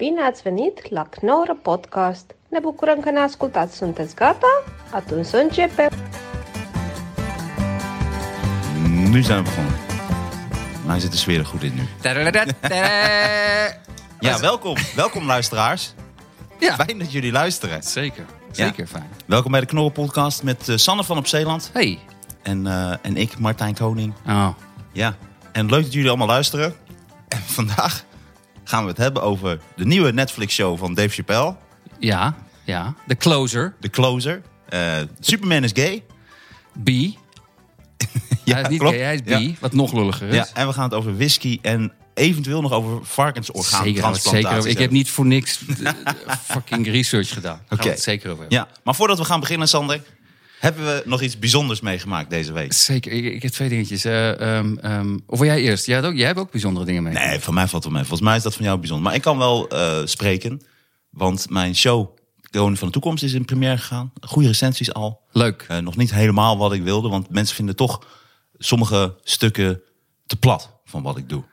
Bine ați venit la Knorr Podcast! Ne bucurăm că ne ascultați. Sunteți gata? Atunci să începem! Nu zijn we begonnen. Maar hij zit de sfeer er goed in nu. Ja, welkom. Welkom luisteraars. Ja. Fijn dat jullie luisteren. Zeker, Ja. zeker fijn. Welkom bij de Knorren podcast met eh, Sanne van op Zeeland. Hey. En, eh, en ik, Martijn Koning. Oh. Ja, en leuk dat jullie allemaal luisteren. En vandaag gaan we het hebben over de nieuwe Netflix show van Dave Chappelle. Ja, ja. De closer, The Closer. Eh, Superman is gay. B. hij is niet klopt. gay, hij is B. Ja. Wat nog lulliger is. Ja, en we gaan het over whisky en eventueel nog over varkensorgaan zeker, zeker. Ik heb niet voor niks eh, fucking research gedaan. Oké. zeker over hebben. Ja, maar voordat we gaan beginnen, Sander, hebben we nog iets bijzonders meegemaakt deze week. Zeker, ik, ik heb twee dingetjes. Ehm, of wil jij eerst? Jij, hebt ook, jij hebt ook bijzondere dingen mee. Nee, van mij valt het mee. Volgens mij is dat van jou bijzonder. Maar ik kan wel eh, spreken, want mijn show Koning van de Toekomst is in première gegaan. Goede recensies al. Leuk. Eh, nog niet helemaal wat ik wilde, want mensen vinden toch sommige stukken te plat van wat ik doe.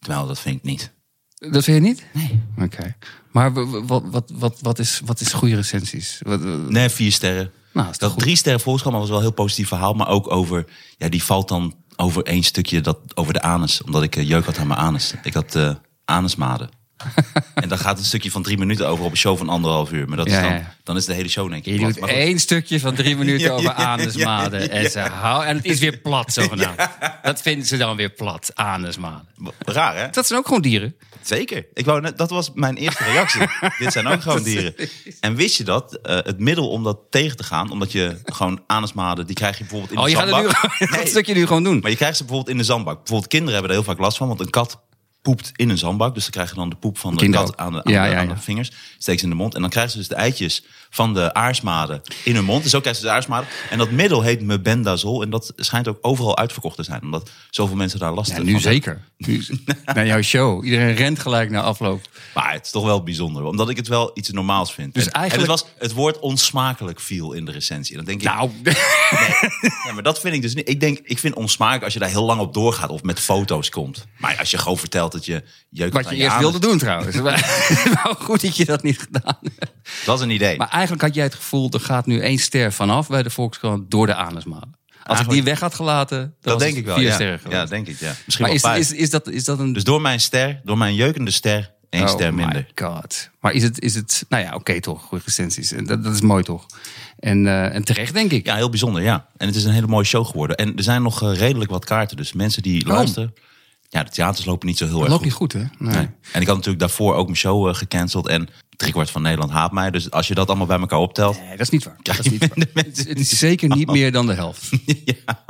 Terwijl dat vind ik niet. Dat vind je niet? Nee. Oké. Maar wat, wat, wat, wat, is, wat is goede recensies? Wat- Nee, vier sterren. Nou, dat goed. drie sterren mij was wel een heel positief verhaal. Maar ook over, ja, die valt dan over één stukje dat, over de anus. Omdat ik eh, jeuk had aan mijn anus. Ik had eh anusmaden. en dan gaat een stukje van drie minuten over op een show van anderhalf uur. Maar dat Ja, is dan, ja, dan is de hele show denk ik Je plat. doet Maar één stukje van drie minuten Ja, over anusmaden. En, ze hou, en het is weer plat, zogenaamd. Dat vinden ze dan weer plat, anusmaden. Raar hè? Dat zijn ook gewoon dieren. Zeker. Ik wou net, dat was mijn eerste reactie. Dit zijn ook gewoon dieren. En wist je dat? eh, het middel om dat tegen te gaan, omdat je gewoon anusmaden, die krijg je bijvoorbeeld in Oh, de je gaat het zandbak. dat Nee, stukje nu gewoon doen. Maar je krijgt ze bijvoorbeeld in de zandbak. Bijvoorbeeld kinderen hebben er heel vaak last van, want een kat poept in een zandbak. Dus ze krijgen dan de poep van de kat ook. aan de, aan Ja, de, ja, aan ja. de vingers. Steekt ze in de mond. En dan krijgen ze dus de eitjes van de aarsmaden in hun mond. Dus zo krijgen ze de aarsmaden. En dat middel heet mebendazol. En dat schijnt ook overal uitverkocht te zijn. Omdat zoveel mensen daar last Ja, nu zeker. Nu, naar jouw show. Iedereen rent gelijk naar afloop. Maar het is toch wel bijzonder. Omdat ik het wel iets normaals vind. Dus En- eigenlijk- En het, was, het woord onsmakelijk viel in de recensie. En dan denk ik, Nou, ja, maar dat vind ik dus niet. Ik denk, ik vind onsmakelijk als je daar heel lang op doorgaat of met foto's komt. Maar als je gewoon vertelt dat je jeuk wat je eerst wilde doen trouwens. Maar goed dat je dat niet gedaan hebt. Dat is een idee. Maar eigenlijk had jij het gevoel, er gaat nu één ster vanaf bij de Volkskrant door de anusmaden. Als ik die weg had gelaten, dat denk ik wel. vier ja. sterren geweest. ja, denk ik. Ja. Misschien Maar wel is, is, is, dat, is dat een... Dus door mijn ster, door mijn jeukende ster, één Oh ster minder. my god. Maar is het, is het nou ja, oké toch, goede recensies. En Dat, dat is mooi toch. En, eh, en terecht denk ik. Ja, heel bijzonder, ja. En het is een hele mooie show geworden. En er zijn nog eh, redelijk wat kaarten. Dus mensen die luisteren. Ja, de theaters lopen niet zo heel dat erg loopt goed. niet goed hè? Nee. Nee. En ik had natuurlijk daarvoor ook mijn show eh, gecanceld. En driekwart van Nederland haat mij. Dus als je dat allemaal bij elkaar optelt. Nee, dat is niet waar. Dat is niet waar. Het, is- het is zeker niet meer dan de helft. ja.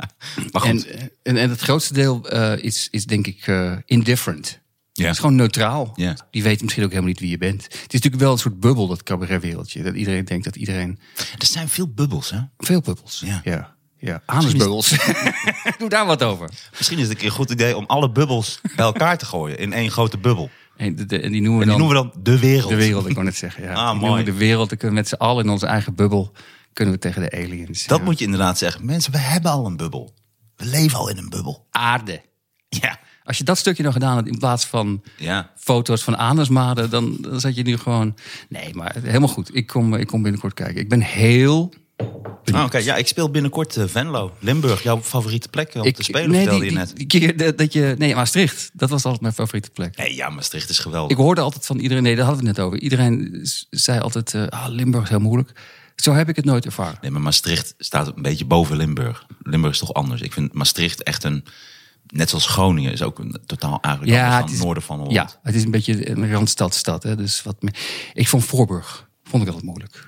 Maar goed. En, en, en het grootste deel eh, is, is denk ik eh, indifferent. Ja. Het is gewoon neutraal. Ja. Die weten misschien ook helemaal niet wie je bent. Het is natuurlijk wel een soort bubbel, dat cabaretwereldje. Dat iedereen denkt dat iedereen... er zijn veel bubbels, hè? Veel bubbels. Ja. ja. Ja. Anusbubbels. Doe daar wat over. Misschien is het een keer een goed idee om alle bubbels bij elkaar te gooien. In één grote bubbel. En, de- de- en die noemen we En die dan... noemen we dan de wereld. De wereld, ik wou net zeggen. Ja. Ah, Die mooi. noemen we De wereld, dan kunnen we met z'n allen in onze eigen bubbel kunnen we tegen de aliens. Dat Ja. moet je inderdaad zeggen. Mensen, we hebben al een bubbel. We leven al in een bubbel. aarde. Ja. Als je dat stukje nog gedaan had in plaats van Ja. foto's van anusmaden, dan, dan zat je nu gewoon. Nee, maar helemaal goed. Ik kom, ik kom binnenkort kijken. Ik ben heel. Ah, Oké, ja, ik speel binnenkort eh, Venlo. Limburg, jouw favoriete plek om te spelen, nee, vertelde die, je net. die keer dat, dat je. Nee, Maastricht. Dat was altijd mijn favoriete plek. Nee, ja, Maastricht is geweldig. Ik hoorde altijd van iedereen. Nee, daar hadden we het net over. Iedereen zei altijd: eh, ah, Limburg is heel moeilijk. Zo heb ik het nooit ervaren. Nee, maar Maastricht staat een beetje boven Limburg. Limburg is toch anders. Ik vind Maastricht echt een... Net zoals Groningen is ook een totaal eigenlijk dan het noorden van Holland. Ja, het is een beetje een randstadstad. Hè, dus wat ik vond Voorburg vond ik altijd moeilijk.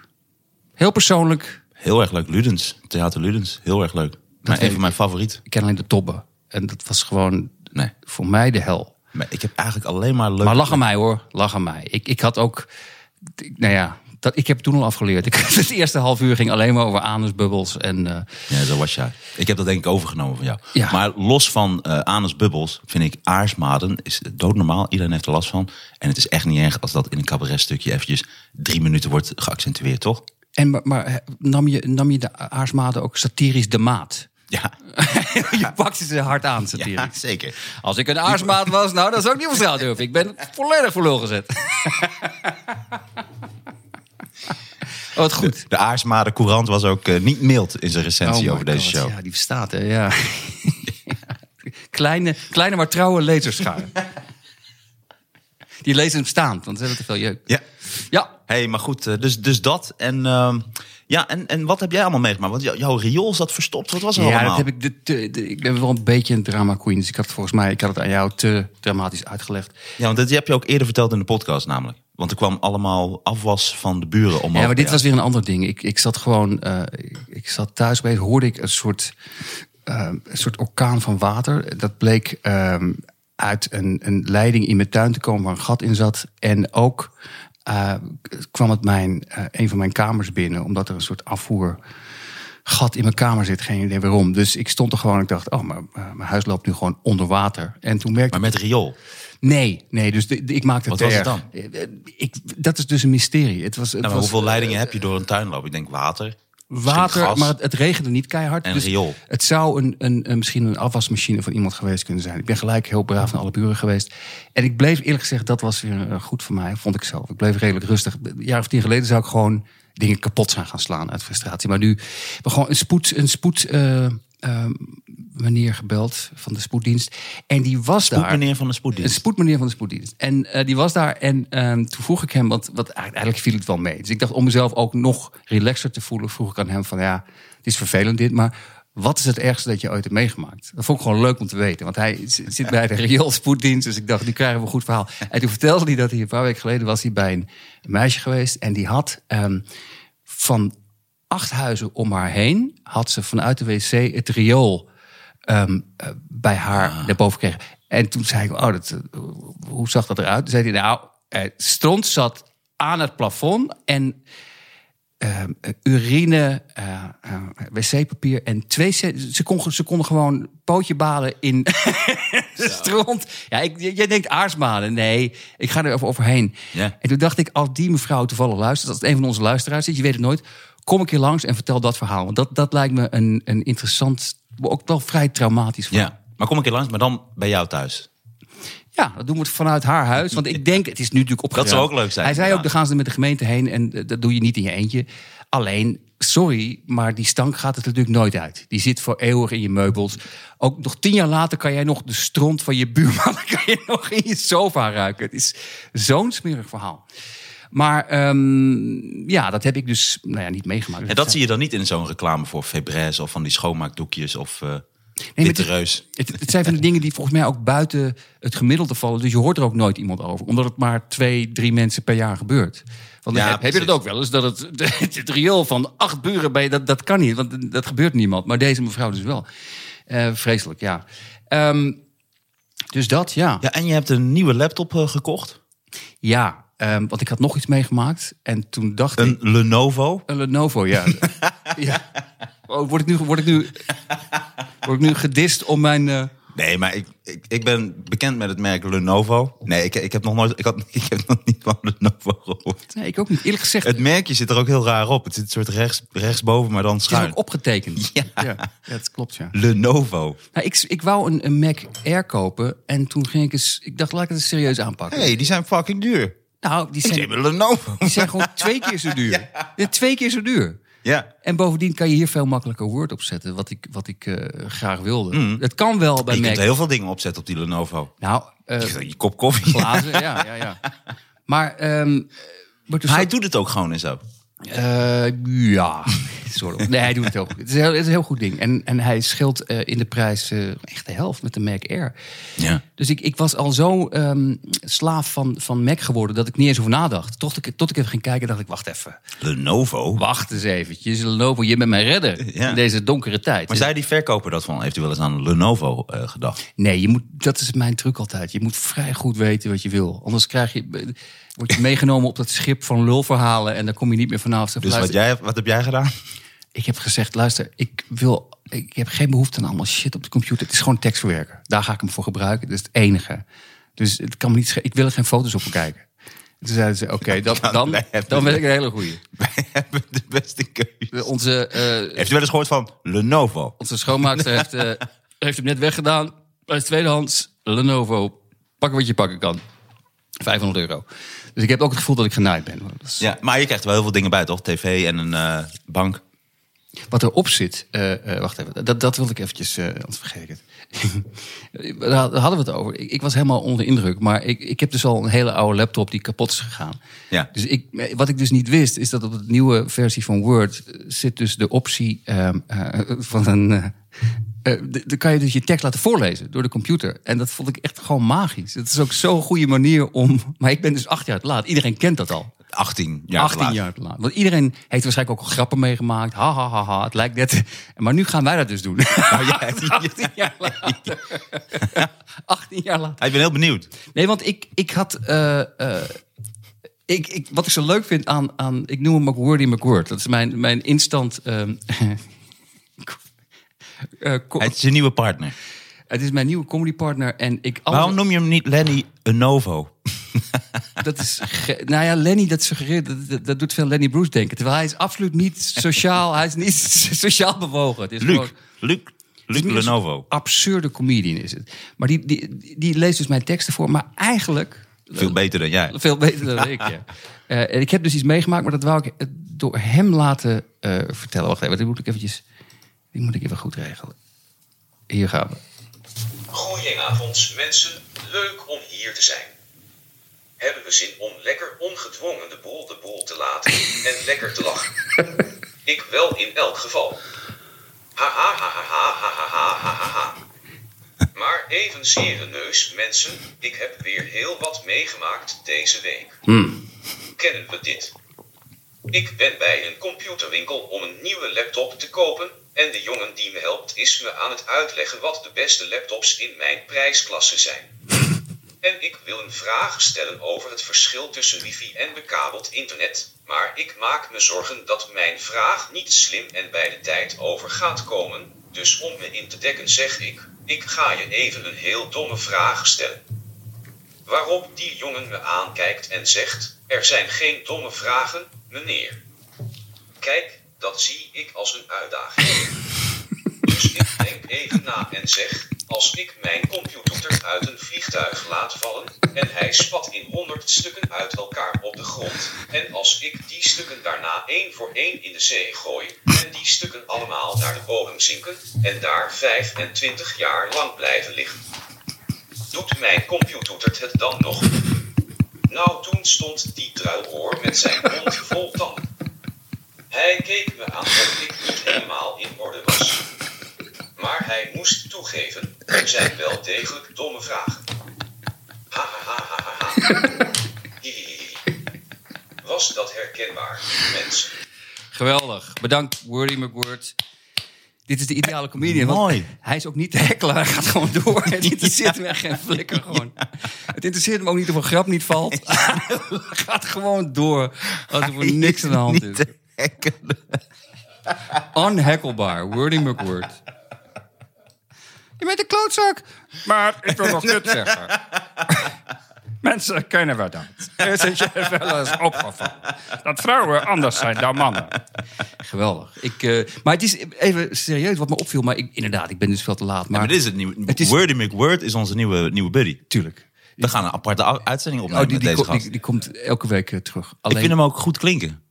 Heel persoonlijk. Heel erg leuk. Ludens, Theater Ludens. Heel erg leuk. Maar een van mijn favorieten. Ik ken alleen de tobben. En dat was gewoon Nee. voor mij de hel. Maar ik heb eigenlijk alleen maar leuk. Maar lach aan mij hoor, lach aan mij. Ik, ik had ook, ik- nou ja, dat, ik heb het toen al afgeleerd. Ik, het eerste half uur ging alleen maar over anusbubbels. En eh, Ja, zo was jij. Ik heb dat denk ik overgenomen van jou. Ja. Maar los van eh anusbubbels vind ik aarsmaden is doodnormaal. Iedereen heeft er last van. En het is echt niet erg als dat in een cabaretstukje eventjes drie minuten wordt geaccentueerd, toch? En maar, maar nam, je, nam je de aarsmaden ook satirisch de maat? Ja, je pakt ze hard aan, satire. ja zeker. Als ik een aarsmaat was, nou, dan zou ik niet op straat durven. Ik ben volledig voor lul gezet. Oh, wat goed. De Aarsmade Courant was ook eh, niet mild in zijn recensie Oh over deze show. Ja, die bestaat, hè, ja. kleine, kleine, maar trouwe lezerschaar. die lezen hem staand, want ze hebben te veel jeuk. Ja. Ja, hey, maar goed, eh, dus, dus dat. En, ehm, ja, en, en wat heb jij allemaal meegemaakt? Want jou- jouw riool zat verstopt. Wat was er ja allemaal? dat heb ik, de, de- de- ik ben wel een beetje een drama queen. Dus ik had het volgens mij ik had het aan jou te dramatisch uitgelegd. Ja, want dat heb je ook eerder verteld in de podcast namelijk. Want er kwam allemaal afwas van de buren omhoog. Ja, maar dit was weer een ander ding. Ik, ik zat gewoon, eh, ik, ik zat thuis bij, hoorde ik een soort, eh, een soort orkaan van water. Dat bleek ehm, uit een, een leiding in mijn tuin te komen waar een gat in zat. En ook eh, kwam het mijn, eh, een van mijn kamers binnen, omdat er een soort afvoer gat in mijn kamer zit. Geen idee waarom. Dus ik stond er gewoon. Ik dacht, oh, maar eh, mijn huis loopt nu gewoon onder water. En toen merkte Maar met riool. Nee, nee, dus de, de- ik maakte het Wat was het. Eh, Ik, dat is dus een mysterie. Het was, het Nou, was, hoeveel leidingen heb je door een tuin lopen? Ik denk water. Water, maar het, het regende niet keihard. En dus riool. Het zou een, een, misschien een afwasmachine van iemand geweest kunnen zijn. Ik ben gelijk heel braaf naar alle buren geweest. En ik bleef eerlijk gezegd, dat was weer eh, goed voor mij, vond ik zelf. Ik bleef redelijk rustig. Een jaar of tien geleden zou ik gewoon dingen kapot zijn gaan slaan uit frustratie. Maar nu we gewoon een spoed, een spoed eh, eh, meneer gebeld van de spoeddienst. En die was daar. Spoedmeneer van de Een spoeddienst. spoedmeneer van de spoeddienst. En eh, die was daar. En ehm, toen vroeg ik hem, want wat, eigenlijk viel het wel mee. Dus ik dacht om mezelf ook nog relaxer te voelen, vroeg ik aan hem van ja, het is vervelend dit, maar wat is het ergste dat je ooit hebt meegemaakt? Dat vond ik gewoon leuk om te weten. Want hij zit bij de riool spoeddienst. Dus ik dacht, nu krijgen we een goed verhaal. En toen vertelde hij dat hij een paar weken geleden was hij bij een meisje geweest. En die had ehm, van acht huizen om haar heen... had ze vanuit de wc het riool ehm, eh, bij haar naar boven gekregen. En toen zei ik, oh, dat, eh, hoe zag dat eruit? Toen zei hij, nou, stront zat aan het plafond en ehm, urine, eh, wc-papier en twee... Ze, kon, ze konden gewoon pootje balen in stront. Ja, ik, jij denkt aarsmalen. Nee, ik ga er even overheen. Ja. En toen dacht ik, als die mevrouw toevallig luistert... als het een van onze luisteraars is, je weet het nooit... kom ik hier langs en vertel dat verhaal. Want dat, dat lijkt me een, een interessant, ook wel vrij traumatisch. Ja, maar kom een keer langs, maar dan bij jou thuis. Ja, dat doen we vanuit haar huis. Want ik denk, het is nu natuurlijk opgeruimd. zou ook leuk zijn, Hij zei ook, dan gaan ze met de gemeente heen. En eh, dat doe je niet in je eentje. Alleen, sorry, maar die stank gaat het natuurlijk nooit uit. Die zit voor eeuwig in je meubels. Ook nog tien jaar later kan jij nog de stront van je buurman... kan je nog in je sofa ruiken. Het is zo'n smerig verhaal. Maar ehm, ja, dat heb ik dus nou ja, niet meegemaakt. Dus En dat zie je dan niet in zo'n reclame voor Febreze of van die schoonmaakdoekjes of maar Witte het- Reus. Het, het zijn van de dingen die volgens mij ook buiten het gemiddelde vallen. Dus je hoort er ook nooit iemand over. Omdat het maar twee, drie mensen per jaar gebeurt. Want Ja, heb, heb je dat ook wel eens? Dat het, het, riool van acht buren bij dat, dat kan niet. Want dat gebeurt niemand. Maar deze mevrouw dus wel. Eh, vreselijk, ja. Ehm, dus dat, ja. Ja, en je hebt een nieuwe laptop eh, gekocht. Ja, ehm, want ik had nog iets meegemaakt. En toen dacht ik... Een Lenovo. Een Lenovo, ja. ja. Oh, word, ik nu, word, ik nu, word ik nu gedist om mijn... eh, Nee, maar ik, ik, ik ben bekend met het merk Lenovo. Nee, ik, ik heb nog nooit, ik, had, ik heb nog niet van Lenovo gehoord. Nee, ik ook niet. Eerlijk gezegd, Het merkje zit er ook heel raar op. Het zit een soort rechts, rechtsboven, maar dan het is schuin. ook opgetekend. Ja. ja. Ja, dat klopt, ja. Lenovo. Nou, ik, ik wou een, een Mac Air kopen en toen ging ik eens... Ik dacht, laat ik het eens serieus aanpakken. Hé, hey, die zijn fucking duur. Nou, die zijn, Lenovo. die zijn gewoon twee keer zo duur. Ja, twee keer zo duur. Ja. En bovendien kan je hier veel makkelijker Word opzetten, wat ik, wat ik eh, graag wilde. Het kan wel bij Je Mac. kunt heel veel dingen opzetten op die Lenovo. Nou, eh, Je kop koffie. glazen, ja, ja, ja. Maar, ehm maar Hij doet het ook gewoon en zo. Eh, ja. Nee, hij doet het heel goed. Het is, een heel, het is een heel goed ding. En, en hij scheelt eh, in de prijs eh, echt de helft met de Mac Air. Ja. Dus ik, ik was al zo ehm, slaaf van, van Mac geworden dat ik niet eens over nadacht. Tot ik, tot ik even ging kijken, dacht ik, wacht even. Lenovo? Wacht eens eventjes, Lenovo, je bent mijn redder Ja. in deze donkere tijd. Maar zei die verkoper dat van? Heeft u wel eens aan Lenovo gedacht? Nee, je moet, dat is mijn truc altijd. Je moet vrij goed weten wat je wil. Anders krijg je, word je meegenomen op dat schip van lulverhalen en dan kom je niet meer vanaf. Dus wat, jij, wat heb jij gedaan? Ik heb gezegd, luister, ik wil, ik heb geen behoefte aan allemaal shit op de computer. Het is gewoon tekstverwerker. Daar ga ik hem voor gebruiken. Dat is het enige. Dus het kan me niet, ik wil er geen foto's op bekijken. Toen zeiden ze, oké, dan, dan, ben ik een hele goeie. Wij hebben de beste keuze. Onze, eh, Heeft u wel eens gehoord van Lenovo? onze schoonmaakster heeft, eh, heeft hem net weggedaan. Bij tweedehands Lenovo. Pak wat je pakken kan. 500 euro. Dus ik heb ook het gevoel dat ik genaaid ben. Is- Ja, maar je krijgt wel heel veel dingen bij, toch? TV en een eh, bank. Wat erop zit, eh, eh, wacht even, dat, dat wilde ik eventjes, anders vergeet ik het. Daar hadden we het over. Ik, ik was helemaal onder de indruk, maar ik, ik heb dus al een hele oude laptop die kapot is gegaan. Ja. Dus ik, wat ik dus niet wist, is dat op de nieuwe versie van Word zit dus de optie ehm, eh, van een. Eh, dan kan je dus je tekst laten voorlezen door de computer. En dat vond ik echt gewoon magisch. Het is ook zo'n goede manier om. Maar ik ben dus acht jaar te laat. Iedereen kent dat al. 18 jaar 18 later. jaar te laat. Want iedereen heeft waarschijnlijk ook al grappen meegemaakt. Ha, ha, ha, ha. Het lijkt net. Maar nu gaan wij dat dus doen. Nou, ja, 18 jaar later. 18 jaar later. Ik ben heel benieuwd. Nee, want ik, ik had. eh, eh, ik, ik, wat ik zo leuk vind aan, aan. Ik noem hem ook Wordy McWord. Dat is mijn, mijn instant. ehm, eh, Het is een nieuwe partner. het is mijn nieuwe comedypartner. En ik. Waarom noem je hem niet Lenny Lenovo? Dat is. Nou ja, Lenny, dat suggereert. Dat, dat, dat doet veel Lenny Bruce denken. Terwijl hij is absoluut niet sociaal. hij is niet sociaal bewogen. Het is Luc. gewoon- Luc. Luc Lenovo. Absurde comedian is het. Maar die, die, die, leest dus mijn teksten voor. Maar eigenlijk. Veel beter dan jij. Veel beter dan ik, ja. Eh, en ik heb dus iets meegemaakt, maar dat wou ik eh, door hem laten eh, vertellen. Wacht even, dit moet ik eventjes... Die moet ik even goed regelen. Hier gaan we. Goedenavond mensen, leuk om hier te zijn. Hebben we zin om lekker ongedwongen de boel de boel te laten en lekker te lachen? Ik wel in elk geval. Ha ha ha ha ha ha ha ha ha. Maar even neus mensen, ik heb weer heel wat meegemaakt deze week. Kennen we dit? Ik ben bij een computerwinkel om een nieuwe laptop te kopen en de jongen die me helpt is me aan het uitleggen wat de beste laptops in mijn prijsklasse zijn. En ik wil een vraag stellen over het verschil tussen wifi en bekabeld internet, maar ik maak me zorgen dat mijn vraag niet slim en bij de tijd over gaat komen, dus om me in te dekken zeg ik, ik ga je even een heel domme vraag stellen. Waarop die jongen me aankijkt en zegt: Er zijn geen domme vragen, meneer. Kijk, dat zie ik als een uitdaging. Dus ik denk even na en zeg: Als ik mijn computer uit een vliegtuig laat vallen en hij spat in honderd stukken uit elkaar op de grond, en als ik die stukken daarna één voor één in de zee gooi en die stukken allemaal naar de bodem zinken en daar 25 jaar lang blijven liggen. Doet mijn computer het dan nog? Nou, toen stond die druiloor met zijn mond vol tanden. Hij keek me aan of ik niet helemaal in orde was. Maar hij moest toegeven, er zijn wel degelijk domme vragen. Ha ha ha ha ha ha. Hihihi. Was dat herkenbaar, mensen? Geweldig. Bedankt, Wordy McWord. Dit is de ideale comedian. want Mooi. Hij is ook niet te hekkelen. Hij gaat gewoon door. Het interesseert hem echt geen flikker gewoon. Het interesseert hem ook niet of een grap niet valt. Hij gaat gewoon door. Alsof er niks aan de hand is. Hekkelen. Unhackelbaar. Wordy McWord. Je bent een klootzak. Maar ik wil nog dit zeggen. Mensen kennen we dat. Is het je wel eens opgevallen? Dat vrouwen anders zijn dan mannen. Geweldig. Ik, eh, maar het is even serieus wat me opviel. Maar ik, inderdaad, ik ben dus veel te laat. Maar, Maar dit is het nieuwe. Het is- Wordy McWord is onze nieuwe, nieuwe buddy. Tuurlijk. We gaan een aparte uitzending opnemen Oh, die, die, met deze ko- gast. die, die komt elke week eh, terug. ik Alleen, vind hem ook goed klinken.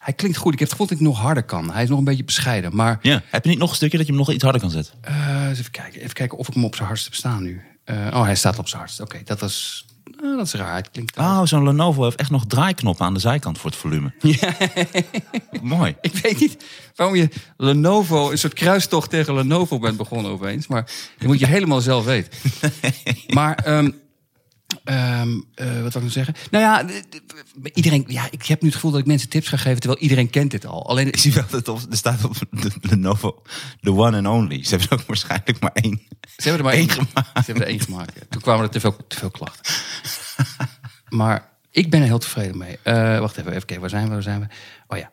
Hij klinkt goed. Ik heb het gevoel dat ik nog harder kan. Hij is nog een beetje bescheiden. Maar Ja. Heb je niet nog een stukje dat je hem nog iets harder kan zetten? Eh, eens even kijken. Even kijken of ik hem op zijn hardst heb staan nu. Eh, oh, hij staat op zijn hardst. Oké, dat was. eh, dat is raar. Het klinkt. Oh, zo'n Lenovo heeft echt nog draaiknoppen aan de zijkant voor het volume. Mooi. Ik weet niet waarom je Lenovo, een soort kruistocht tegen Lenovo bent begonnen opeens. Maar dat moet je helemaal zelf weten. Maar, ehm, ehm, eh, wat wil ik nou zeggen? Nou ja, iedereen, ja, ik heb nu het gevoel dat ik mensen tips ga geven, terwijl iedereen kent dit al. Alleen, Ik zie wel dat op, er staat op de Lenovo the one and only. Ze hebben ook waarschijnlijk maar één. Ze hebben er maar één gemaakt. Ze hebben er één gemaakt. ja. Toen kwamen er te veel, te veel klachten. maar ik ben er heel tevreden mee. Eh, wacht even, even kijken. Waar zijn we? Waar zijn we? Oh ja,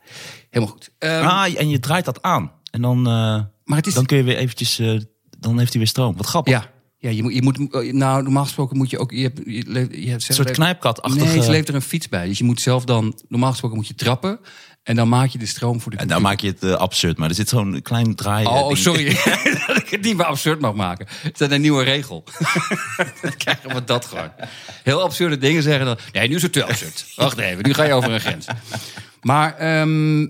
helemaal goed. Ehm, Ah, en je draait dat aan. En dan, eh, maar het is... dan kun je weer eventjes... eh, dan heeft hij weer stroom. Wat grappig. Ja, Ja, je moet, je moet, nou, normaal gesproken moet je ook. Je hebt, je, leeft- je hebt Een soort knijpkatachtige... Nee, ze leeft er een fiets bij. Dus je moet zelf dan, normaal gesproken moet je trappen. En dan maak je de stroom voor de En dan maak je het eh, absurd, maar er zit zo'n klein draai. Oh, oh, ding- sorry. dat ik het niet meer absurd mag maken. Het is een nieuwe regel. dan krijgen we dat gewoon. Heel absurde dingen zeggen dan. Nee, nu is het te absurd. Wacht even, nu ga je over een grens. Maar ehm,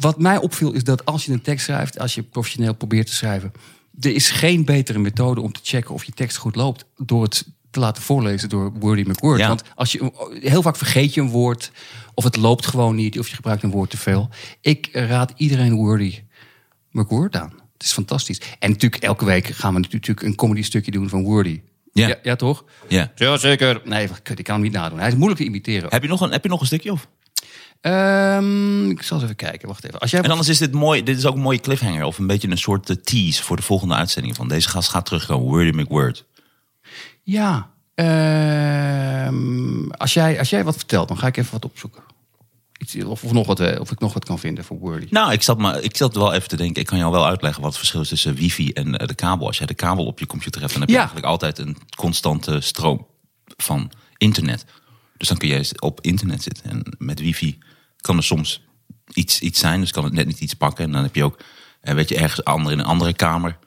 wat mij opviel is dat als je een tekst schrijft, als je professioneel probeert te schrijven, er is geen betere methode om te checken of je tekst goed loopt door het te laten voorlezen door Wordy McWord. Ja. Want als je, heel vaak vergeet je een woord, of het loopt gewoon niet, of je gebruikt een woord te veel. Ik raad iedereen Wordy McWord aan. Het is fantastisch. En natuurlijk, elke week gaan we natuurlijk een comedy stukje doen van Wordy. Ja. ja, ja, toch? Ja. Ja, zeker. Nee, kut, ik kan hem niet nadoen. Hij is moeilijk te imiteren. Heb je, nog een, heb je nog een stukje? Of? Ehm, ik zal eens even kijken. Wacht even. Als jij En anders is dit mooi. Dit is ook een mooie cliffhanger. Of een beetje een soort eh, tease voor de volgende uitzending. Van deze gast gaat terugkomen. Wordy McWord. Ja. ehm, als, jij, als jij wat vertelt, dan ga ik even wat opzoeken. Iets, of, of, nog wat, eh, of ik nog wat kan vinden voor Wordy. Nou, ik zat, maar, ik zat wel even te denken. Ik kan jou wel uitleggen wat het verschil is tussen wifi en eh, de kabel. Als jij de kabel op je computer hebt, dan heb je Ja. eigenlijk altijd een constante stroom van internet. Dus dan kun je eens op internet zitten. En met wifi kan er soms iets, iets zijn. Dus kan het net niet iets pakken. En dan heb je ook, eh, weet je, ergens ander, in een andere kamer.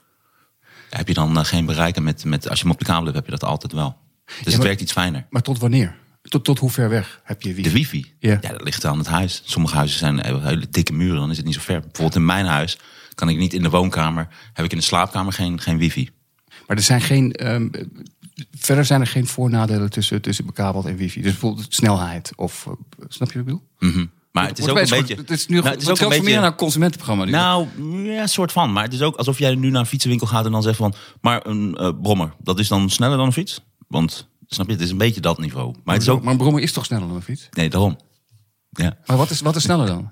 Heb je dan eh, geen bereik. En met, met, als je hem op de kabel hebt, heb je dat altijd wel. Dus het maar- werkt iets fijner. Maar tot wanneer? Tot, tot hoe ver weg heb je wifi? De wifi? Ja. Ja. dat ligt aan het huis. Sommige huizen zijn eh, hele dikke muren, dan is het niet zo ver. Bijvoorbeeld in mijn huis kan ik niet in de woonkamer, heb ik in de slaapkamer geen, geen wifi. Maar er zijn geen. ehm, verder zijn er geen voordelen tussen, tussen bekabeld en wifi. Dus bijvoorbeeld snelheid of. snap je wat ik bedoel? Mhm. Maar het is ook een beetje... Het is nu Nou, het het is ook een beetje... meer naar een consumentenprogramma. nu. Nou, ja, soort van. Maar het is ook alsof jij nu naar een fietsenwinkel gaat en dan zegt van... Maar een eh, brommer, dat is dan sneller dan een fiets? Want, snap je, het is een beetje dat niveau. Maar het is ook... Maar een brommer is toch sneller dan een fiets? Nee, daarom. Ja. Maar wat is, wat is sneller dan?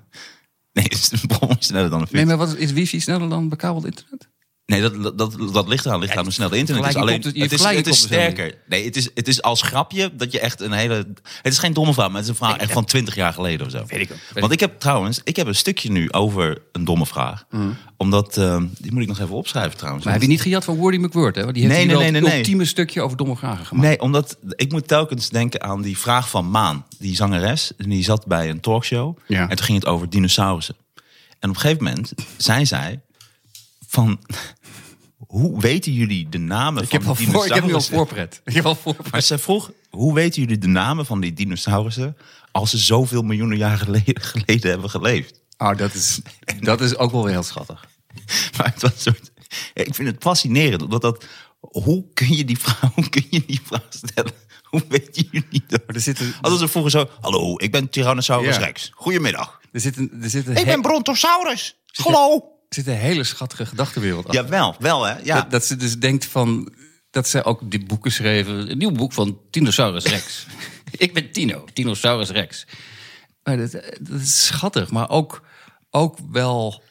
Nee, een brommer is sneller dan een fiets. Nee, maar wat is, is wifi sneller dan bekabeld internet? Nee, dat, dat, dat, dat ligt eraan. Ligt aan hoe snel de internet is. Alleen, het- is, het is sterker. Nee, het is, het is als grapje dat je echt een hele... Het is geen domme vraag, maar het is een vraag echt van 20 jaar geleden of zo. Weet ik. Weet Want ik heb trouwens, ik heb een stukje nu over een domme vraag. Omdat, eh, die moet ik nog even opschrijven trouwens. Maar heb je niet gejat van Wordy McWord? Hè? Want die heeft Nee, nee, nee, het nee, ultieme stukje over domme vragen gemaakt. Nee, omdat ik moet telkens denken aan die vraag van Maan, die zangeres. En die zat bij een talkshow. Ja. En toen ging het over dinosaurussen. En op een gegeven moment zei zij van... Hoe weten jullie de namen ik, van heb die voor, ik heb nu al dinosaurussen? voorpret. Ik heb al voorpret. Maar zij vroeg, hoe weten jullie de namen van die dinosaurussen... als ze zoveel miljoenen jaren geleden, geleden hebben geleefd? Oh, dat is, dat is ook wel weer heel schattig. Maar het was soort, ik vind het fascinerend, omdat dat... Hoe kun je die vraag, hoe kun je die vraag stellen? Hoe weten jullie dat? Maar er zitten, Als ze vroegen zo, hallo, ik ben Tyrannosaurus Ja. Rex. Goedemiddag. er zit een, er zit een, Ik ben Brontosaurus. Hallo. Zit een hele schattige gedachtenwereld achter. Ja, wel, wel hè. Ja. Dat, dat ze dus denkt van... Dat ze ook die boeken schreven. Een nieuw boek van Tinosaurus Rex. ik ben Tino, Tinosaurus Rex. Maar dat, dat is schattig, maar ook, ook wel...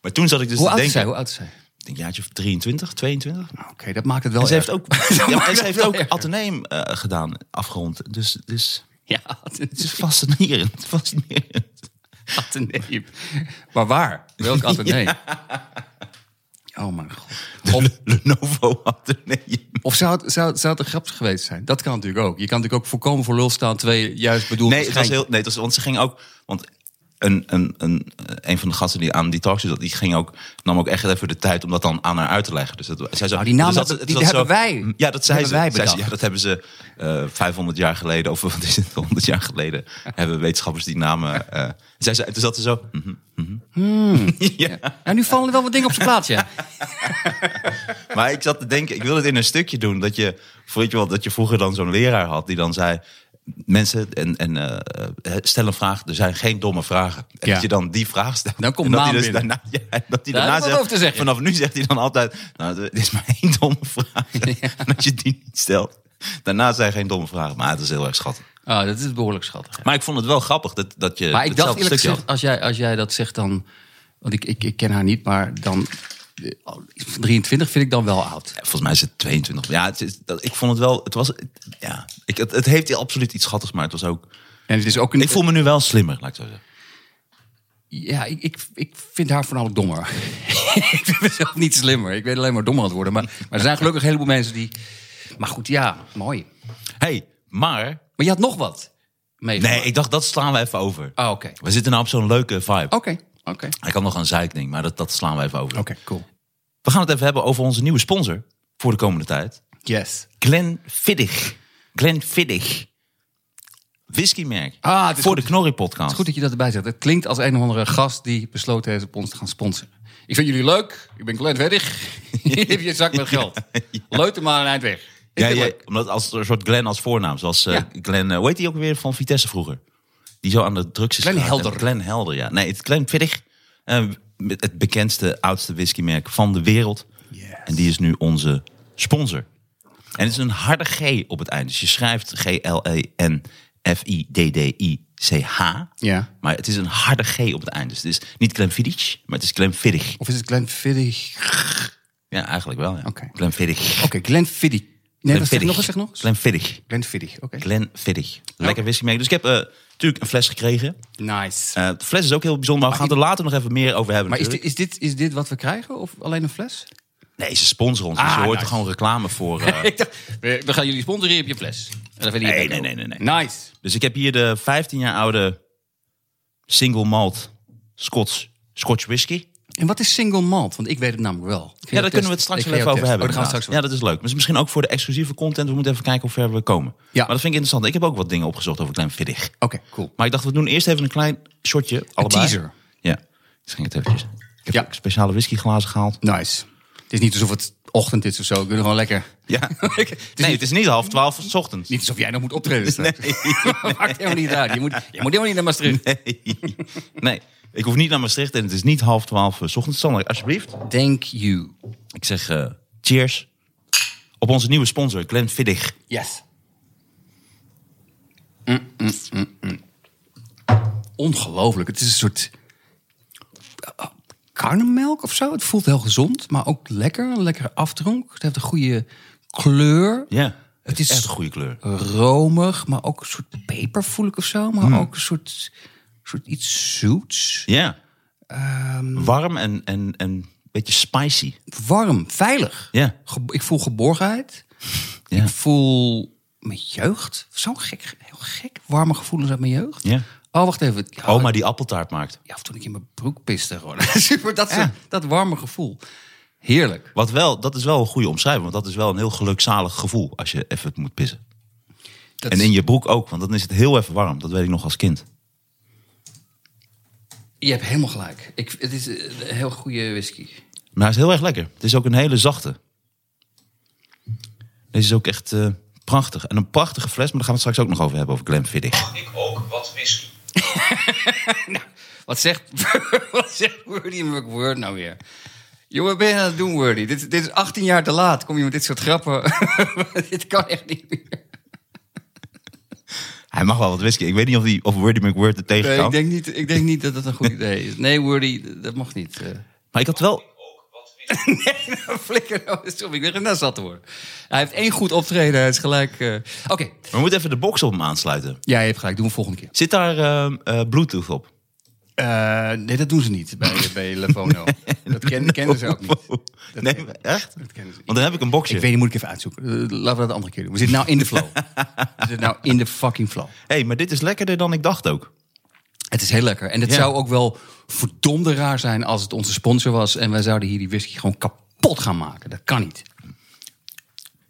Maar toen zat ik dus Hoe te oud denken... zij? Hoe oud is zij? Een jaartje of 23, 22. Nou, Oké, dat maakt het wel En ze heeft ook, ja, ze heeft ook eh, gedaan, afgerond. Dus, dus Ja, het is fascinerend. fascinerend. ateneum. Maar waar? Welk ateneum? Oh mijn god. Of, De Lenovo ateneum. of zou, het, zou, zou het een grap geweest zijn? Dat kan natuurlijk ook. Je kan natuurlijk ook voorkomen voor lul staan. Twee juist bedoelde Nee, het was heel, nee het was, want ze ging ook. Want een, een, een, een van de gasten die aan die talkshow zat, die ging ook, nam ook echt even de tijd om dat dan aan haar uit te leggen. Dus dat, zij zo, die naam, dus dat- die hebben wij- Ja, dat zei hebben ze. ze, ja, dat hebben ze eh 500 jaar geleden, of wat is het, 100 jaar geleden, hebben wetenschappers die namen. eh zij zei, toen zat ze zo. mhm. ja. Ja, nu vallen er wel wat dingen op zijn plaats, ja. Maar ik zat te denken, ik wil het in een stukje doen. Dat je, weet je wel, dat je vroeger dan zo'n leraar had die dan zei... Mensen, en, en eh, stel een vraag, er zijn geen domme vragen. En Ja. dat je dan die vraag stelt. Dan komt Maan hij dus binnen. daarna, ja, dat hij Daar daarna zegt, te zeggen. vanaf nu zegt hij dan altijd... Nou, dit is maar één domme vraag. En als je die niet stelt, daarna zijn geen domme vragen. Maar het is heel erg schattig. Ah, dat is behoorlijk schattig. Maar ik vond het wel grappig dat, dat je Maar ik dacht eerlijk gezegd, als jij, als jij dat zegt dan... Want ik, ik, ik ken haar niet, maar dan... eh, 23 vind ik dan wel oud. Ja, volgens mij is het 22. Ja, het is, dat, ik vond het wel. Het was. Ja, ik, het, het heeft absoluut iets schattigs, maar het was ook. En het is ook een... Ik voel me nu wel slimmer, laat ik zo zeggen. Ja, ik, ik, ik vind haar voornamelijk dommer. ik vind mezelf niet slimmer. Ik weet alleen maar dommer aan het worden. Maar, maar er zijn gelukkig een heleboel mensen die... Maar goed, ja, mooi. hey, maar... Maar je had nog wat meegemaakt. Nee, ik dacht, dat slaan we even over. Oh, oké. We zitten nou op zo'n leuke vibe. Oké, oké. Hij kan nog een zeikding, maar dat, dat slaan we even over. Oké, cool. We gaan het even hebben over onze nieuwe sponsor voor de komende tijd. Yes. Glenfiddich. Glenfiddich. Whiskymerk. Ah, het is voor goed. de Knorri podcast. Goed dat je dat erbij zegt. Het klinkt als een of andere gast die besloten heeft op ons te gaan sponsoren. Ik vind jullie leuk. Ik ben Glenn Weddig. Hier heb je een zak met geld. Leut er maar een eind weg. Ja, ja, het omdat als een soort Glenn als voornaam. Zoals eh Ja. Glenn, eh, hoe heet die ook weer van Vitesse vroeger? Die zo aan de drugs is geraakt. Helder. Glenn Helder, ja. Nee, het Glenfiddich. eh, met het bekendste, oudste whiskymerk van de wereld. En die is nu onze sponsor. En het is een harde G op het einde. Dus je schrijft G-L-E-N-F-I-D-D-I-C-H. Ja. Maar het is een harde G op het einde. Dus het is niet Glenfiddich, maar het is Glenfiddich. Of is het Glenn Fiddig? Ja, eigenlijk wel. Ja. Oké. Glenfiddich. Oké, Glenn Fiddig. Nee, wat zeg nog eens, zeg nog eens. Glenfiddich. Glenn Fiddig, oké. Glenfiddich. Lekker whiskymerk. Dus ik heb eh, natuurlijk een fles gekregen. Nice. Eh, de fles is ook heel bijzonder, maar we gaan er later nog even meer over hebben. maar is dit, is, dit, is dit wat we krijgen of alleen een fles? Nee, ze sponsoren ons. dus Ah, je hoort nice. er gewoon reclame voor. eh. Ik dacht, we, gaan jullie sponsoren op je fles. Je Nee, nee, lekker. nee, nee, Nice. dus ik heb hier de 15 jaar oude single malt Scots, Scotch whisky. En wat is single malt? Want ik weet het namelijk wel. Ja, daar kunnen we het straks wel even over hebben. Oh, straks ja, dat is leuk. Misschien ook voor de exclusieve content. We moeten even kijken hoe ver we komen. Ja. Maar dat vind ik interessant. Ik heb ook wat dingen opgezocht over Glenfiddich. Oké, cool. Maar ik dacht, we doen eerst even een klein shotje. Allebei. teaser. Ja, ik schenk het eventjes. Ik heb Ja. speciale whiskyglazen gehaald. Nice. Het is niet alsof het ochtend is of zo. We kunnen gewoon lekker... Ja. het is nee, niet, het is niet half twaalf s ochtends. niet alsof jij nog moet optreden. straks. Maakt helemaal niet uit. Je moet, je moet helemaal niet naar Maastricht. Nee. nee, ik hoef niet naar Maastricht en het is niet half twaalf s ochtends. Sander, alsjeblieft. Thank you. Ik zeg eh, cheers op onze nieuwe sponsor, Glenfiddich. Yes. Mm, mm, mm. Ongelooflijk. Het is een soort karnemelk of zo. Het voelt heel gezond, maar ook lekker. Een lekkere afdronk. Het heeft een goede kleur. Ja, Het is echt een goede kleur. romig, maar ook een soort peper voel ik of zo. Maar ook een soort, soort iets zoets. Ja, Ehm, warm en, en, en een beetje spicy. warm, veilig. Ja, ik voel geborgenheid. ja, Ik voel mijn jeugd. Zo gek, heel gek. Warme gevoelens uit mijn jeugd. ja. Oh, wacht even. Ja, Oma die appeltaart maakt. ja, of toen ik in mijn broek piste gewoon. Super, dat, Ja. dat warme gevoel. Heerlijk. Wat wel, dat is wel een goede omschrijving. Want dat is wel een heel gelukzalig gevoel als je even moet pissen. Dat En in je broek ook, want dan is het heel even warm. Dat weet ik nog als kind. Je hebt helemaal gelijk. Ik, het is een heel goede whisky. Maar hij is heel erg lekker. Het is ook een hele zachte. Deze is ook echt eh, prachtig. En een prachtige fles, maar daar gaan we het straks ook nog over hebben, over Glenfiddich. Mag ik ook wat whisky? Wat zegt, wat zegt Wordy McWord nou weer? Jongen, wat ben je aan het doen, Wordy? Dit, dit is 18 jaar te laat. Kom je met dit soort grappen? dit kan echt niet meer. Hij mag wel wat whisky. Ik weet niet of, die, of Wordy McWord er tegen Nee, ik, denk niet, ik denk niet dat dat een goed idee is. Nee, Wordy, dat mag niet. eh. Maar ik had wel... Wat whisky? Flikker nou eens op. Ik ben net zat te worden. Hij heeft één goed optreden. Hij is gelijk... eh, Oké. We moeten even de box op hem aansluiten. Ja, je hebt gelijk. Doen we volgende keer. Zit daar eh, eh, Bluetooth op? Eh, nee, dat doen ze niet bij, bij Levono. Dat ken, kennen ze ook niet. Dat Nee, kennen- echt? Dat kennen ze niet. Want dan heb ik een boxje. Ik weet niet, moet ik even uitzoeken. Eh, laten we dat de andere keer doen. We zitten nou in de flow. We zitten nou in de fucking flow. hey, maar dit is lekkerder dan ik dacht ook. Het is heel lekker. En het Ja. zou ook wel verdomde raar zijn als het onze sponsor was... en wij zouden hier die whisky gewoon kapot gaan maken. Dat kan niet.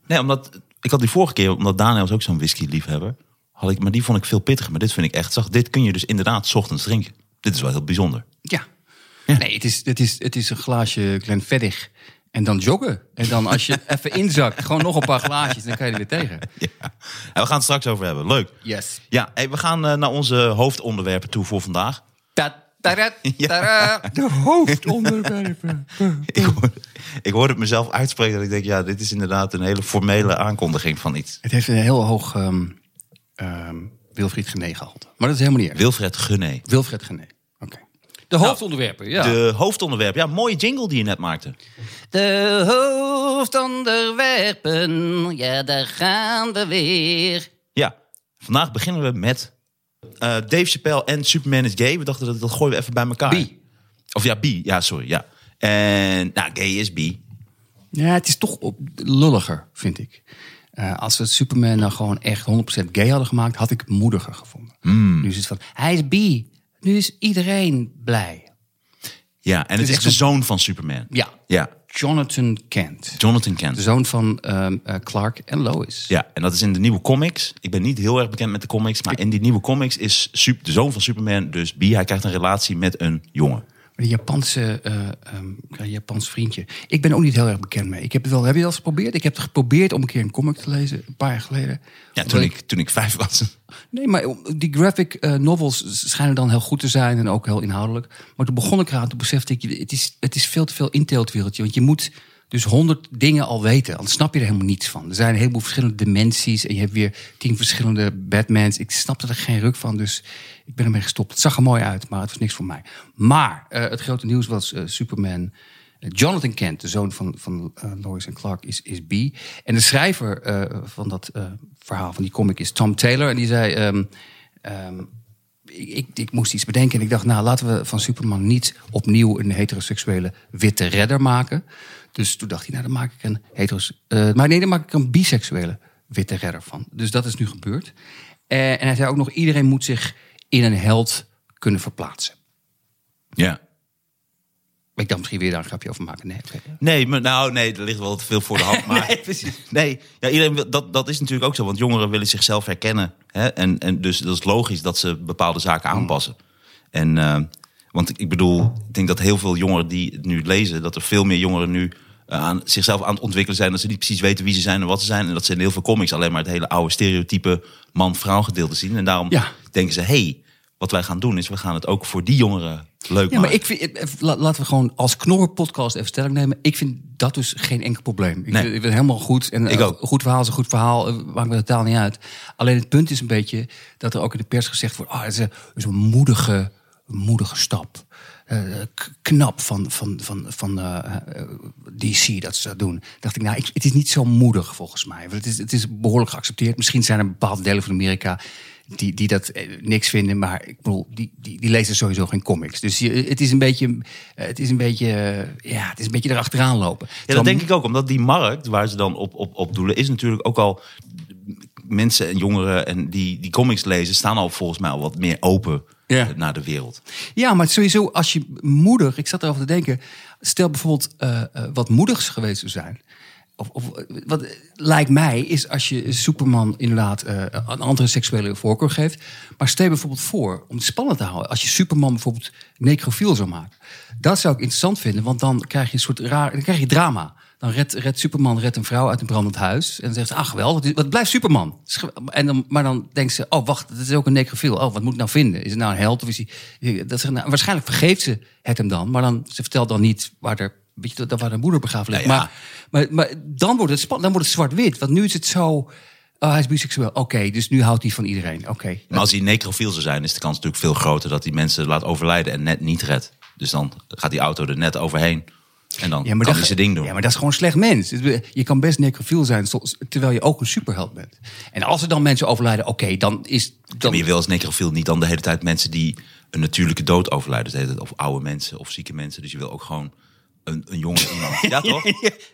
Nee, omdat... Ik had die vorige keer, omdat Daniel is ook zo'n whisky-liefhebber... Had ik, maar die vond ik veel pittiger. Maar dit vind ik echt... Zag, dit kun je dus inderdaad 's ochtends drinken. Dit is wel heel bijzonder. Ja. Nee, het is, het, is, het is een glaasje Glenfiddich. En dan joggen. En dan als je even inzakt, gewoon nog een paar glaasjes... dan kan je er weer tegen. Ja. En we gaan het straks over hebben. Leuk. Yes. Ja, hey, we gaan eh, naar onze hoofdonderwerpen toe voor vandaag. Ta -tada, tada. De hoofdonderwerpen. Ik hoor, ik hoorde het mezelf uitspreken dat ik denk... ja, dit is inderdaad een hele formele aankondiging van iets. Het heeft een heel hoog ehm ehm Wilfried Gené gehalte. Maar dat is helemaal niet erg. Wilfred Gunné. Wilfred Gené. De hoofdonderwerpen, ja. De hoofdonderwerp. Ja, mooie jingle die je net maakte. De hoofdonderwerpen, ja, daar gaan we weer. Ja, vandaag beginnen we met eh, Dave Chappelle en Superman is gay. We dachten dat dat gooien we even bij elkaar. Bi. Of ja, bi. Ja, sorry. Ja. En nou, gay is bi. Ja, het is toch op, lulliger, vind ik. Eh, als we Superman nou gewoon echt 100% gay hadden gemaakt, had ik het moediger gevonden. Nu is het van, hij is bi. Nu is iedereen blij. Ja, en het, is de zoon van Superman. Ja. Ja, Jonathan Kent. Jonathan Kent. De zoon van ehm, eh, Clark en Lois. Ja, en dat is in de nieuwe comics. Ik ben niet heel erg bekend met de comics, maar in die nieuwe comics is Sup- de zoon van Superman dus bi. Hij krijgt een relatie met een jongen. Een Japanse, eh, ehm, Japans vriendje. Ik ben ook niet heel erg bekend mee. Ik heb het wel, heb je dat eens geprobeerd? Ik heb het geprobeerd om een keer een comic te lezen, een paar jaar geleden. Ja, toen ik, toen ik vijf was. Nee, maar die graphic eh, novels schijnen dan heel goed te zijn en ook heel inhoudelijk. Maar toen begon ik eraan, toen besefte ik, het is, het is veel te veel inteeltwereldje. Want je moet dus honderd dingen al weten, anders snap je er helemaal niets van. Er zijn een heleboel verschillende dimensies en je hebt weer tien verschillende Batmans. Ik snapte er geen ruk van, dus ik ben ermee gestopt. Het zag er mooi uit, maar het was niks voor mij. Maar eh, het grote nieuws was eh, Superman... Eh, Jonathan Kent, de zoon van, van Lois en Clark, is, is B. En de schrijver van dat verhaal, van die comic, is Tom Taylor. En die zei... ehm, ehm, ik, ik, moest iets bedenken en ik dacht, nou laten we van Superman niet opnieuw een heteroseksuele witte redder maken. Dus toen dacht hij, nou dan maak ik een heteros, maar nee, dan maak ik een biseksuele witte redder van. Dus dat is nu gebeurd. En hij zei ook nog, iedereen moet zich in een held kunnen verplaatsen. Ja. Ik dacht misschien weer daar een grapje over maken. Nee. Nee, maar, nou, nee, er ligt wel te veel voor de hand. Maar, Nee, precies. Nee, ja, iedereen, wil- dat, dat is natuurlijk ook zo. Want jongeren willen zichzelf herkennen. Hè? En, en dus dat is logisch dat ze bepaalde zaken aanpassen. En, eh, want ik- ik bedoel, ik denk dat heel veel jongeren die het nu lezen... dat er veel meer jongeren nu eh, aan, zichzelf aan het ontwikkelen zijn... dat ze niet precies weten wie ze zijn en wat ze zijn. En dat ze in heel veel comics alleen maar het hele oude stereotype man-vrouw gedeelte zien. En daarom Ja. denken ze, hey, wat wij gaan doen is... we gaan het ook voor die jongeren leuk Ja, maar maken. ik vind, eh, la- laten we gewoon als Knorr podcast even stelling nemen. Ik vind dat dus geen enkel probleem. Ik, Nee. vind, ik vind het helemaal goed. En Ik eh, ook. Een goed verhaal is een goed verhaal. eh, Maakt me totaal niet uit. Alleen het punt is een beetje dat er ook in de pers gezegd wordt: oh, het is een, het is een moedige, moedige stap. Eh, knap van, van, van, van eh, eh, DC dat ze dat doen. Dacht ik, nou, ik, het is niet zo moedig volgens mij. Want het is, het is behoorlijk geaccepteerd. Misschien zijn er bepaalde delen van Amerika die, die dat eh, niks vinden. Maar ik bedoel, die, die, die lezen sowieso geen comics. Dus je, het is een beetje, eh, het is een beetje, eh, ja, het is een beetje erachteraan lopen. Ja, dat denk ik ook. Omdat die markt waar ze dan op, op, op doelen... is natuurlijk ook al... mensen en jongeren en die, die comics lezen... staan al volgens mij al wat meer open Ja. naar de wereld. Ja, maar sowieso als je moedig, ik zat erover te denken, stel bijvoorbeeld eh, wat moedigs geweest zou zijn. Of, wat lijkt mij is als je Superman inderdaad eh, een andere seksuele voorkeur geeft. Maar stel bijvoorbeeld voor, om het spannend te houden, als je Superman bijvoorbeeld necrofiel zou maken. Dat zou ik interessant vinden, want dan krijg je een soort raar, dan krijg je drama. Dan redt, redt Superman redt een vrouw uit een brandend huis. En dan zegt ze, ach geweldig, wat- blijft Superman? En dan, maar dan denkt ze, oh wacht, dat is ook een necrofiel. Oh, wat moet ik nou vinden? Is het nou een held of is hij... Dat nou, waarschijnlijk vergeeft ze het hem dan. Maar dan, ze vertelt dan niet waar, er, weet je, waar de moeder begraven ligt. Ja. maar, maar, maar dan wordt het spannend, dan wordt het zwart-wit. Want nu is het zo, oh, hij is biseksueel. Oké, dus nu houdt hij van iedereen. Oké. Maar als hij necrofiel zou zijn... is de kans natuurlijk veel groter dat hij mensen laat overlijden... en net niet redt. Dus dan gaat die auto er net overheen. En dan kan dat, hij zijn ding doen. Ja, maar dat is gewoon slecht mens. Je kan best necrofiel zijn terwijl je ook een superheld bent. En als er dan mensen overlijden, oké, dan is... Dan, Maar je wil als necrofiel niet dan de hele tijd mensen die een natuurlijke dood overlijden. Tijd, Of oude mensen of zieke mensen. Dus je wil ook gewoon een, een jonge iemand. Ja, toch?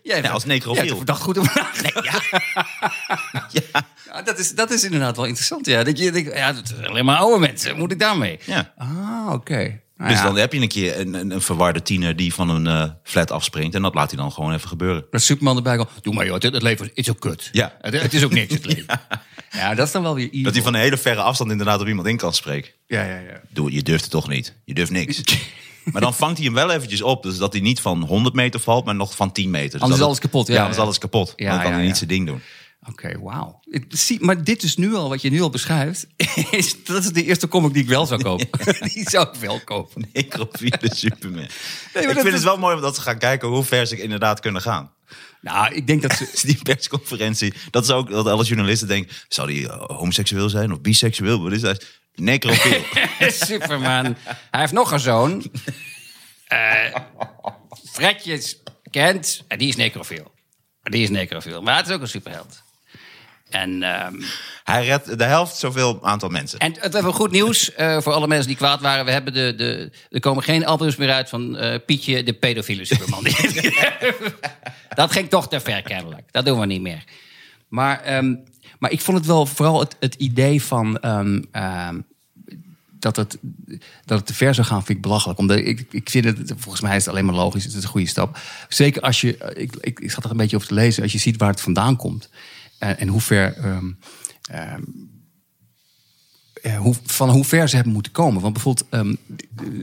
Ja, Ja, als necrofiel. Ja, verdacht goed over nagedacht. Ja, dat, is, dat is inderdaad wel interessant. Ja, dat je denkt, ja, dat alleen maar oude mensen. Moet ik daarmee? Ja. Ah, oké. Nou Dus ja, dan heb je een keer een, een, een verwarde tiener die van een eh, flat afspringt. En dat laat hij dan gewoon even gebeuren. Dat Superman erbij komt. Doe maar joh, het, het leven is ook kut. Ja. Het, het is ook niks, het leven. Ja, dat is dan wel weer evil. Dat hij van een hele verre afstand inderdaad op iemand in kan spreken. Ja, ja, ja. Doe, je durft het toch niet. Je durft niks. Maar dan vangt hij hem wel eventjes op. Dus dat hij niet van 100 meter valt, maar nog van 10 meter. Dus Anders dat is alles kapot, ja, Ja, anders is alles kapot. Ja, dan kan hij niet zijn ding doen. Oké, wauw. Ik zie- Maar dit is nu al, wat je nu al beschrijft, is, dat is de eerste comic die ik wel zou kopen. Die zou ik wel kopen. Necrofiele Superman. ik dat vind is- het wel mooi omdat ze gaan kijken hoe ver ze inderdaad kunnen gaan. Nou, ik denk dat ze... Die persconferentie, dat is ook dat alle journalisten denken: zou die eh, homoseksueel zijn of biseksueel? Wat is dat? Necrofiel. Superman. Hij heeft nog een zoon. Fredjes kent. En die is necrofiel. Die is necrofiel. Maar het is ook een superheld. En, ehm, Hij redt de helft zoveel aantal mensen. en het hebben we goed nieuws eh, voor alle mensen die kwaad waren. We hebben de, de, er komen geen albums meer uit van eh, Pietje, de pedofiele superman. dat ging toch te ver kennelijk. Dat doen we niet meer. Maar, ehm, maar ik vond het wel vooral het, het idee van... ehm, ehm, dat het, dat het te ver zou gaan, vind ik belachelijk. Omdat ik, ik vind het, volgens mij is het alleen maar logisch. Het is een goede stap. Zeker als je, ik, ik, ik zat er een beetje over te lezen. Als je ziet waar het vandaan komt. En, en hoe ver, ehm, eh, hoe, van hoe ver ze hebben moeten komen. Want bijvoorbeeld ehm,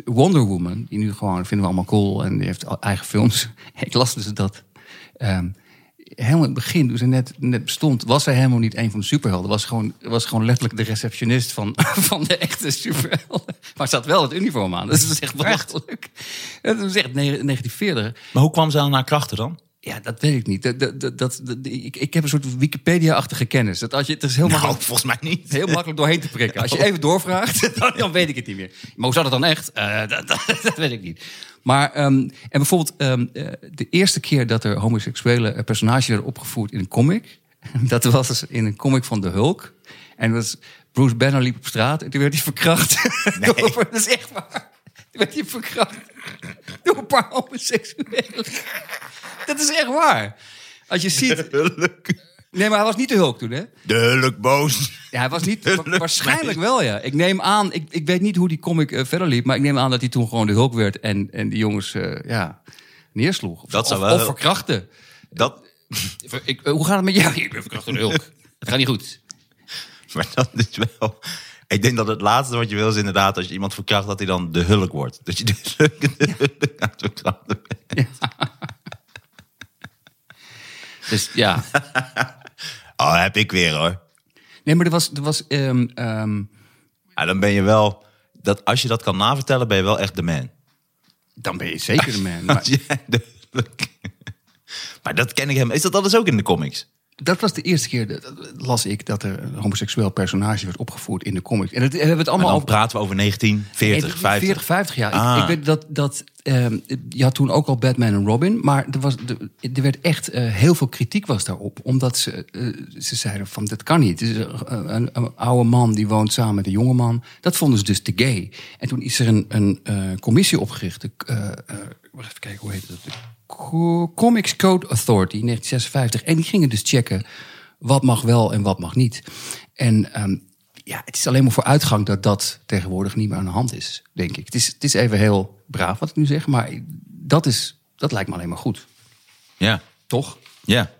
Wonder Woman, die nu gewoon vinden we allemaal cool. En die heeft eigen films. ik las dus dat... ehm, helemaal in het begin, toen ze net, net bestond, was zij helemaal niet een van de superhelden. Was gewoon, was gewoon letterlijk de receptionist van, van de echte superhelden. Maar ze had wel het uniform aan. Dus dat is echt belachelijk. Dat is echt 1940. Maar hoe kwam ze aan haar krachten dan? Ja, dat weet ik niet. Dat, dat, dat, ik, ik heb een soort Wikipedia-achtige kennis. Dat als je, het is heel Nou, makkelijk, volgens mij niet. heel makkelijk doorheen te prikken. Als je even doorvraagt, dan, dan weet ik het niet meer. Maar hoe zat het dan echt? Eh, dat, dat, dat weet ik niet. Maar, ehm, en bijvoorbeeld ehm, eh, de eerste keer dat er homoseksuele eh, personages werden opgevoerd in een comic... dat was dus in een comic van de Hulk. En dat was, Bruce Banner liep op straat en toen werd hij verkracht. Door- dat is echt waar. Toen werd hij verkracht door een paar homoseksuelen. Dat is echt waar. Als je ziet... Nee, maar hij was niet de Hulk toen, hè? Duidelijk boos. Ja, hij was niet. wa- waarschijnlijk wel, ja. Ik neem aan, ik, ik weet niet hoe die comic eh, verder liep, maar ik neem aan dat hij toen gewoon de hulk werd en, en die jongens eh, ja, neersloeg. Of, Dat zou of, wel- of verkrachten. Dat, Ik, eh, hoe gaat het met jou? Ik ben verkracht door de hulk. Het gaat niet goed. maar dat is wel... Ik denk dat het laatste wat je wil is inderdaad... als je iemand verkracht, dat hij dan de hulk wordt. Dat je de hulk, de hulk aan het verkrachten bent. Dus ja. Oh, heb ik weer hoor. Nee, maar er was. Er was ehm, ehm, Ja, dan ben je wel... Dat, als je dat kan navertellen, ben je wel echt de man. dan ben je zeker de man. Maar Maar dat ken ik hem. Is dat alles ook in de comics? dat was de eerste keer, dat, dat las ik, dat er een homoseksueel personage werd opgevoerd in de comics. En dat hebben we het Maar allemaal dan over. praten we over 19, 40, Nee, 50. 40, 50 jaar. Ik- Ah. Ik, weet dat, dat ehm, je had toen ook al Batman en Robin, maar er, er, er werd echt eh, heel veel kritiek was daarop. Omdat ze, eh, ze zeiden van, dat kan niet. Het is een, oude man die woont samen met een jonge man. Dat vonden ze dus te gay. En toen is er een, een eh, commissie opgericht. De, eh, eh, even kijken, hoe heet het? De Co- Comics Code Authority, 1956. En die gingen dus checken wat mag wel en wat mag niet. En ehm, ja, het is alleen maar voor uitgang dat dat tegenwoordig niet meer aan de hand is, denk ik. Het is, het is even heel braaf wat ik nu zeg, maar dat, is, dat lijkt me alleen maar goed. Ja, Toch? ja.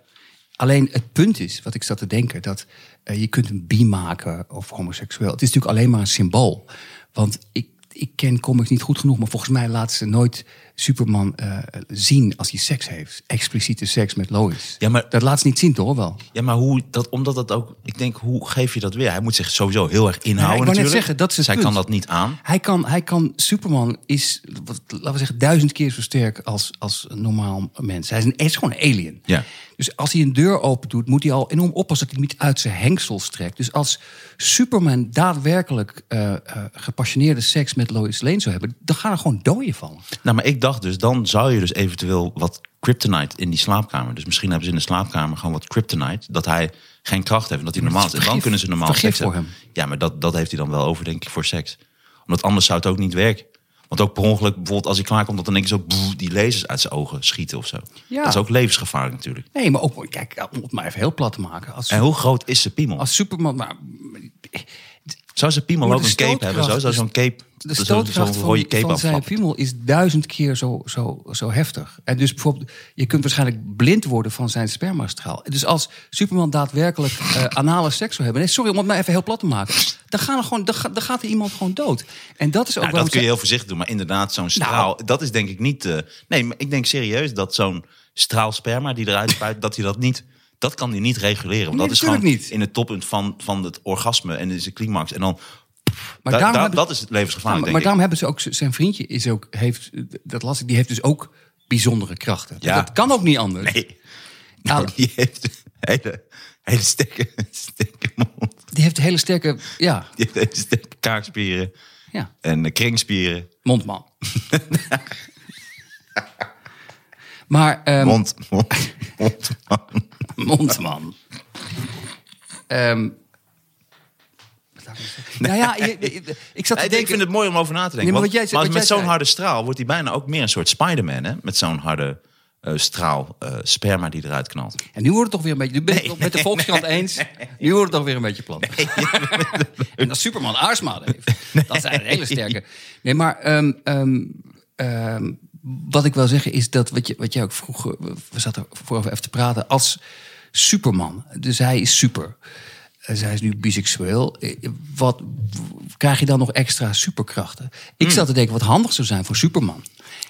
Alleen het punt is, wat ik zat te denken, dat eh, je kunt een bi maken of homoseksueel. Het is natuurlijk alleen maar een symbool. Want ik, ik ken comics niet goed genoeg, maar volgens mij laten ze nooit Superman eh, zien als hij seks heeft. Expliciete seks met Lois. Ja, maar- Dat laat ze niet zien, toch wel? Ja, maar hoe dat, omdat het ook, ik denk, hoe geef je dat weer? Hij moet zich sowieso heel erg inhouden. Ja, ik wou net natuurlijk. zeggen, dat is het Zij punt. kan dat niet aan. Hij kan, hij kan Superman is, wat, laten we zeggen, duizend keer zo sterk als, als een normaal mens. Hij is, een, hij is gewoon een alien. Ja. Dus als hij een deur open doet, moet hij al enorm oppassen dat hij niet uit zijn hengsels trekt. Dus als Superman daadwerkelijk eh, eh, gepassioneerde seks met Lois Lane zou hebben, dan gaan er gewoon doden vallen. Nou, maar ik dacht dus, dan zou je dus eventueel wat kryptonite in die slaapkamer. Dus misschien hebben ze in de slaapkamer gewoon wat kryptonite. Dat hij geen kracht heeft en dat hij normaal is. En dan kunnen ze normaal seks voor hebben. hem. Ja, maar dat, dat heeft hij dan wel over, denk ik, voor seks. Omdat anders zou het ook niet werken. Want ook per ongeluk, bijvoorbeeld als hij klaarkomt... dat dan denk ik zo boe, die lasers uit zijn ogen schieten of zo. Ja. Dat is ook levensgevaarlijk natuurlijk. Nee, maar ook, kijk, om het maar even heel plat te maken. Als, En hoe groot is zijn piemel? als Superman, maar Zou zijn piemel ook een cape hebben? Zo? Zou zo'n cape... de zo- stootkracht rode van, cape van zijn piemel is duizend keer zo, zo, zo heftig. En dus bijvoorbeeld, je kunt waarschijnlijk blind worden van zijn spermastraal. Dus als Superman daadwerkelijk eh, anale seks zou hebben... Nee, sorry, om het maar even heel plat te maken. Dan, gaan er gewoon, dan, ga- dan gaat er iemand gewoon dood. En dat is ook Nou, dat kun je ze- heel voorzichtig doen, maar inderdaad, zo'n straal, dat is denk ik niet. eh, nee, maar ik denk serieus dat zo'n straal sperma die eruit spuit, dat hij dat niet. Dat kan hij niet reguleren. Want Nee, dat is gewoon niet. in het toppunt van, van het orgasme en is de climax. En dan. Maar da- daarom da- hebben- dat is het maar, levensgevaarlijk, maar denk daarom hebben ze ook... Zijn vriendje is ook, heeft, dat las ik, die heeft dus ook bijzondere krachten. Ja. Dat kan ook niet anders. Nee. Nou, Nou, die heeft een hele, hele sterke, sterke mond. Die heeft hele sterke, ja, Die heeft hele sterke kaakspieren ja en eh, kringspieren. mondman. maar... ehm, Mond, mond, mond. Mondman. ehm, zou ik nou ja, je- je- ik zat te Nee, denken... ik vind het mooi om over na te denken. Nee, maar want, wat jij zei- maar wat met zo'n harde straal wordt hij bijna ook meer een soort Spider-Man. Hè? Met zo'n harde eh, straal eh, sperma die eruit knalt. En nu wordt het toch weer een beetje... Nu ben ik het met de Volkskrant eens. Nu wordt het toch weer een beetje plat. en dat Superman aarsmade heeft. Dat is een hele sterke... Nee, maar... ehm, ehm, ehm, wat ik wil zeggen is dat... Wat, je, wat jij ook vroeg... eh, We zaten er voorover even te praten. Als Superman. Dus hij is super. Dus hij is nu biseksueel. Eh, Wat krijg je dan nog extra superkrachten? Ik zat te denken, wat handig zou zijn voor Superman...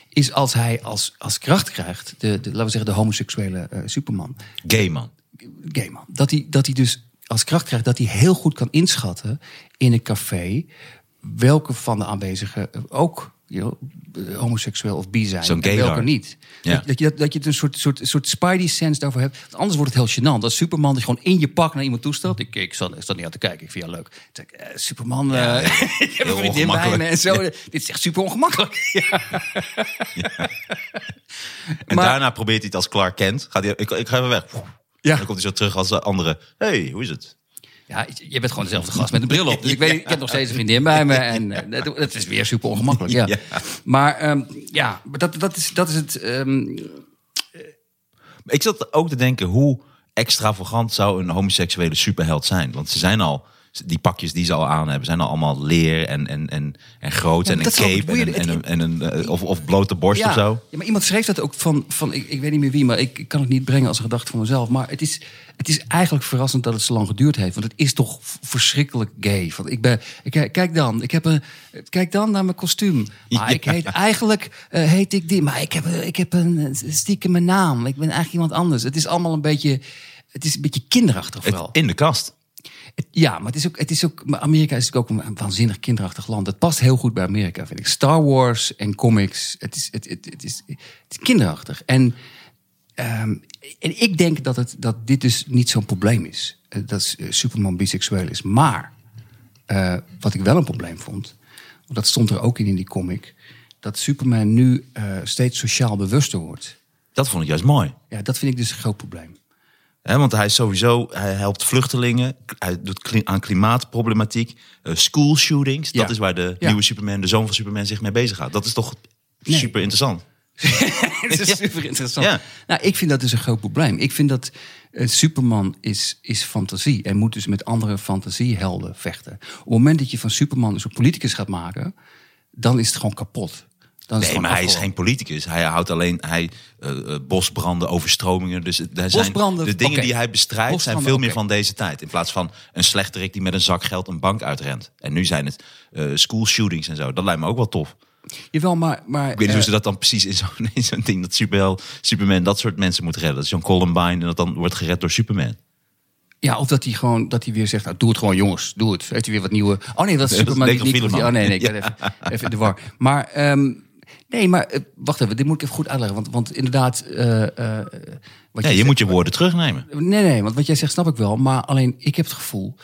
is als hij als, als kracht krijgt... De, de, laten we zeggen, de homoseksuele eh, Superman Gay man. gay man. Dat hij, dat hij dus als kracht krijgt dat hij heel goed kan inschatten in een café welke van de aanwezigen ook you know, homoseksueel of bi zijn Zo'n en welke niet. Ja. Dat, dat je, dat, dat je een soort, soort, soort spidey sense daarvoor hebt. Want anders wordt het heel gênant. Dat Superman die gewoon in je pak naar iemand toestelt. Ik, ik zat, ik zat niet aan te kijken. Ik vind het leuk. Ik eh, Superman, eh, ik heb een vriendin bij me en zo. Dit is echt super ongemakkelijk. En Maar- daarna probeert hij het als Clark Kent. Gaat hij, ik, ik ga even weg. Ja. En dan komt hij zo terug als de andere. hey, hoe is het? Ja, je bent gewoon dezelfde gast met een bril op. Dus ik weet, ik heb nog steeds een vriendin bij me. En eh, dat, dat is weer super ongemakkelijk. Ja. Ja. Maar ehm, ja, dat, dat, is, dat is het. ehm, Ik zat ook te denken, hoe extravagant zou een homoseksuele superheld zijn? Want ze zijn al, die pakjes die ze al aan hebben, zijn al allemaal leer en, en, en, en groot Ja, en een cape en en een, en een, eh, of, of blote borst ja, of zo. ja, maar iemand schreef dat ook van, van ik, ik weet niet meer wie, maar ik, ik kan het niet brengen als een gedachte van mezelf. Maar het is, het is eigenlijk verrassend dat het zo lang geduurd heeft. Want het is toch verschrikkelijk gay. Want ik ben, ik, kijk dan, ik heb een, kijk dan naar mijn kostuum. Maar Ja. ik heet eigenlijk, eh, heet ik die, maar ik heb, ik heb een stiekem mijn naam. Ik ben eigenlijk iemand anders. Het is allemaal een beetje, het is een beetje kinderachtig Het- vooral. in de kast. Ja, maar het is ook, het is ook, Amerika is natuurlijk ook een waanzinnig kinderachtig land. Het past heel goed bij Amerika, vind ik. Star Wars en comics, het is, het, het, het is, het is kinderachtig. En, ehm, en ik denk dat, het, dat dit dus niet zo'n probleem is. Eh, Dat eh, Superman biseksueel is. Maar eh, wat ik wel een probleem vond, want dat stond er ook in in die comic, dat Superman nu steeds sociaal bewuster wordt. Dat vond ik juist mooi. Ja, dat vind ik dus een groot probleem. Want hij is sowieso, hij helpt vluchtelingen. Hij doet kli- aan klimaatproblematiek. eh, school shootings. Dat Ja. is waar de Ja. nieuwe Superman, de zoon van Superman, zich mee bezig gaat. Dat is toch super interessant. Het is Ja. super interessant. Ja. Nou, ik vind dat dus een groot probleem. Ik vind dat eh, Superman is, is fantasie en moet dus met andere fantasiehelden vechten. Op het moment dat je van Superman een soort politicus gaat maken, dan is het gewoon kapot. Dan Nee, maar hij is geen politicus. Hij houdt alleen hij, eh, eh, bosbranden, overstromingen. Dus daar zijn de dingen die hij bestrijdt zijn veel meer van deze tijd. In plaats van een slechterik die met een zak geld een bank uitrent. En nu zijn het eh, school shootings en zo. Dat lijkt me ook wel tof. Jawel, maar... maar Ik weet niet hoe ze dat dan precies in zo'n in zo'n ding... dat Superheld, Superman dat soort mensen moet redden. Dat is zo'n Columbine en dat dan wordt gered door Superman. Ja, of dat hij gewoon dat hij weer zegt, nou, doe het gewoon jongens, doe het. Heeft hij weer wat nieuwe... Oh nee, dat is Nee, dat is Superman. die- Dekkel die- Fieleman. Oh nee, nee, ik even, even in de war. Maar, ehm, nee, maar eh, wacht even, dit moet ik even goed uitleggen. Want, want inderdaad... eh, eh, wat Ja, je zegt- moet je woorden terugnemen. Nee, nee, want wat jij zegt snap ik wel. Maar alleen, ik heb het gevoel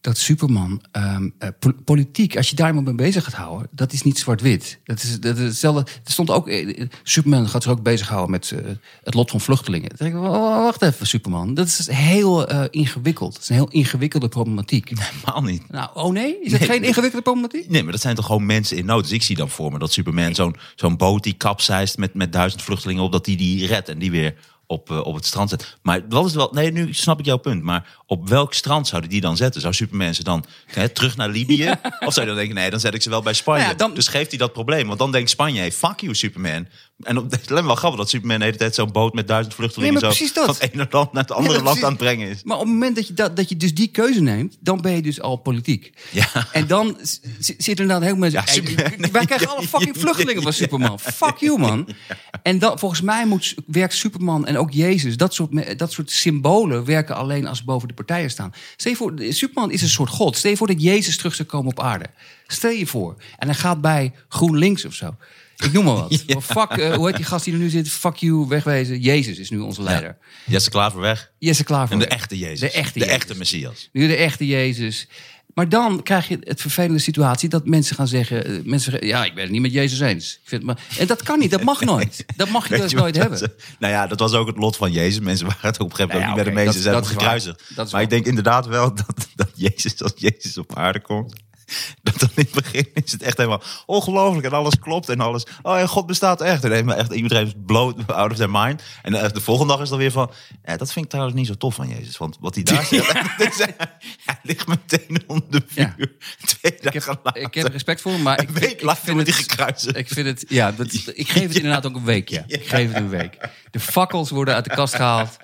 dat Superman, ehm, eh, po- politiek, als je daar iemand mee bezig gaat houden, dat is niet zwart-wit. Dat is, dat is hetzelfde. Er stond ook, eh, Superman gaat zich ook bezighouden met eh, het lot van vluchtelingen. Dan denk ik, wa- wa- wacht even, Superman. Dat is heel eh, ingewikkeld. Dat is een heel ingewikkelde problematiek. Helemaal niet. Nou, oh nee? Is Nee. geen ingewikkelde problematiek? Nee, maar dat zijn toch gewoon mensen in nood. Dus ik zie dan voor me dat Superman zo'n zo'n boot die kapseist met, met duizend vluchtelingen op, dat die die redt en die weer op, eh, op het strand zet. Maar dat is wel, nee, nu snap ik jouw punt. Maar op welk strand zouden die dan zetten? Zou Superman ze dan hè, terug naar Libië? Of zou je dan denken, nee, dan zet ik ze wel bij Spanje. Nou ja, dan- Dus geeft hij dat probleem. Want dan denkt Spanje, hey, fuck you Superman. En op, het me wel grappig dat Superman de hele tijd zo'n boot met duizend vluchtelingen Nee, zo dat. van het ene land naar het andere Ja, land precies. aan het brengen is. Maar op het moment dat je, dat, dat je dus die keuze neemt, dan ben je dus al politiek. Ja. En dan zit er inderdaad heel mensen. Ja, Superman- wij krijgen alle fucking vluchtelingen van Superman. Fuck you, man. En dan, volgens mij moet, werkt Superman en ook Jezus, dat soort, dat soort symbolen werken alleen als ze boven de partijen staan. Stel je voor, Superman is een soort god. Stel je voor dat Jezus terug zou komen op aarde. Stel je voor. En hij gaat bij GroenLinks of zo. Ik noem maar wat. Maar Fuck, eh, hoe heet die gast die er nu zit? Fuck you, wegwezen. Jezus is nu onze leider. Jesse Klaver weg. Jesse Klaver. En de echte Jezus. De echte de Jezus. echte Messias. Nu de echte Jezus. Maar dan krijg je het vervelende situatie dat mensen gaan zeggen... eh, mensen zeggen, ja, ik ben het niet met Jezus eens. Ik vind maar, en dat kan niet, dat mag nooit. Dat mag je dus nooit hebben. ze- Nou ja, dat was ook het lot van Jezus. Mensen waren het ook op een gegeven moment Nou ook ja, niet Ze dat hem is waar. gekruisigd. Maar ik denk inderdaad wel dat, dat Jezus, als Jezus op aarde komt... Dat dan in het begin is het echt helemaal ongelooflijk en alles klopt en alles. Oh ja, God bestaat echt. En helemaal echt iedereen is bloot out of their mind. En de, de volgende dag is dan weer van. Ja, dat vind ik trouwens niet zo tof van Jezus. Want wat hij daar zegt, hij ligt meteen onder de vuur. Ja. Twee Ik dagen heb, later. ik heb respect voor hem, maar ik, Een week ik later vind het, gekruisigd. Ik vind het, ja, dat, ik geef het inderdaad ook een week, ja. Ik geef het een week. De fakkels worden uit de kast gehaald.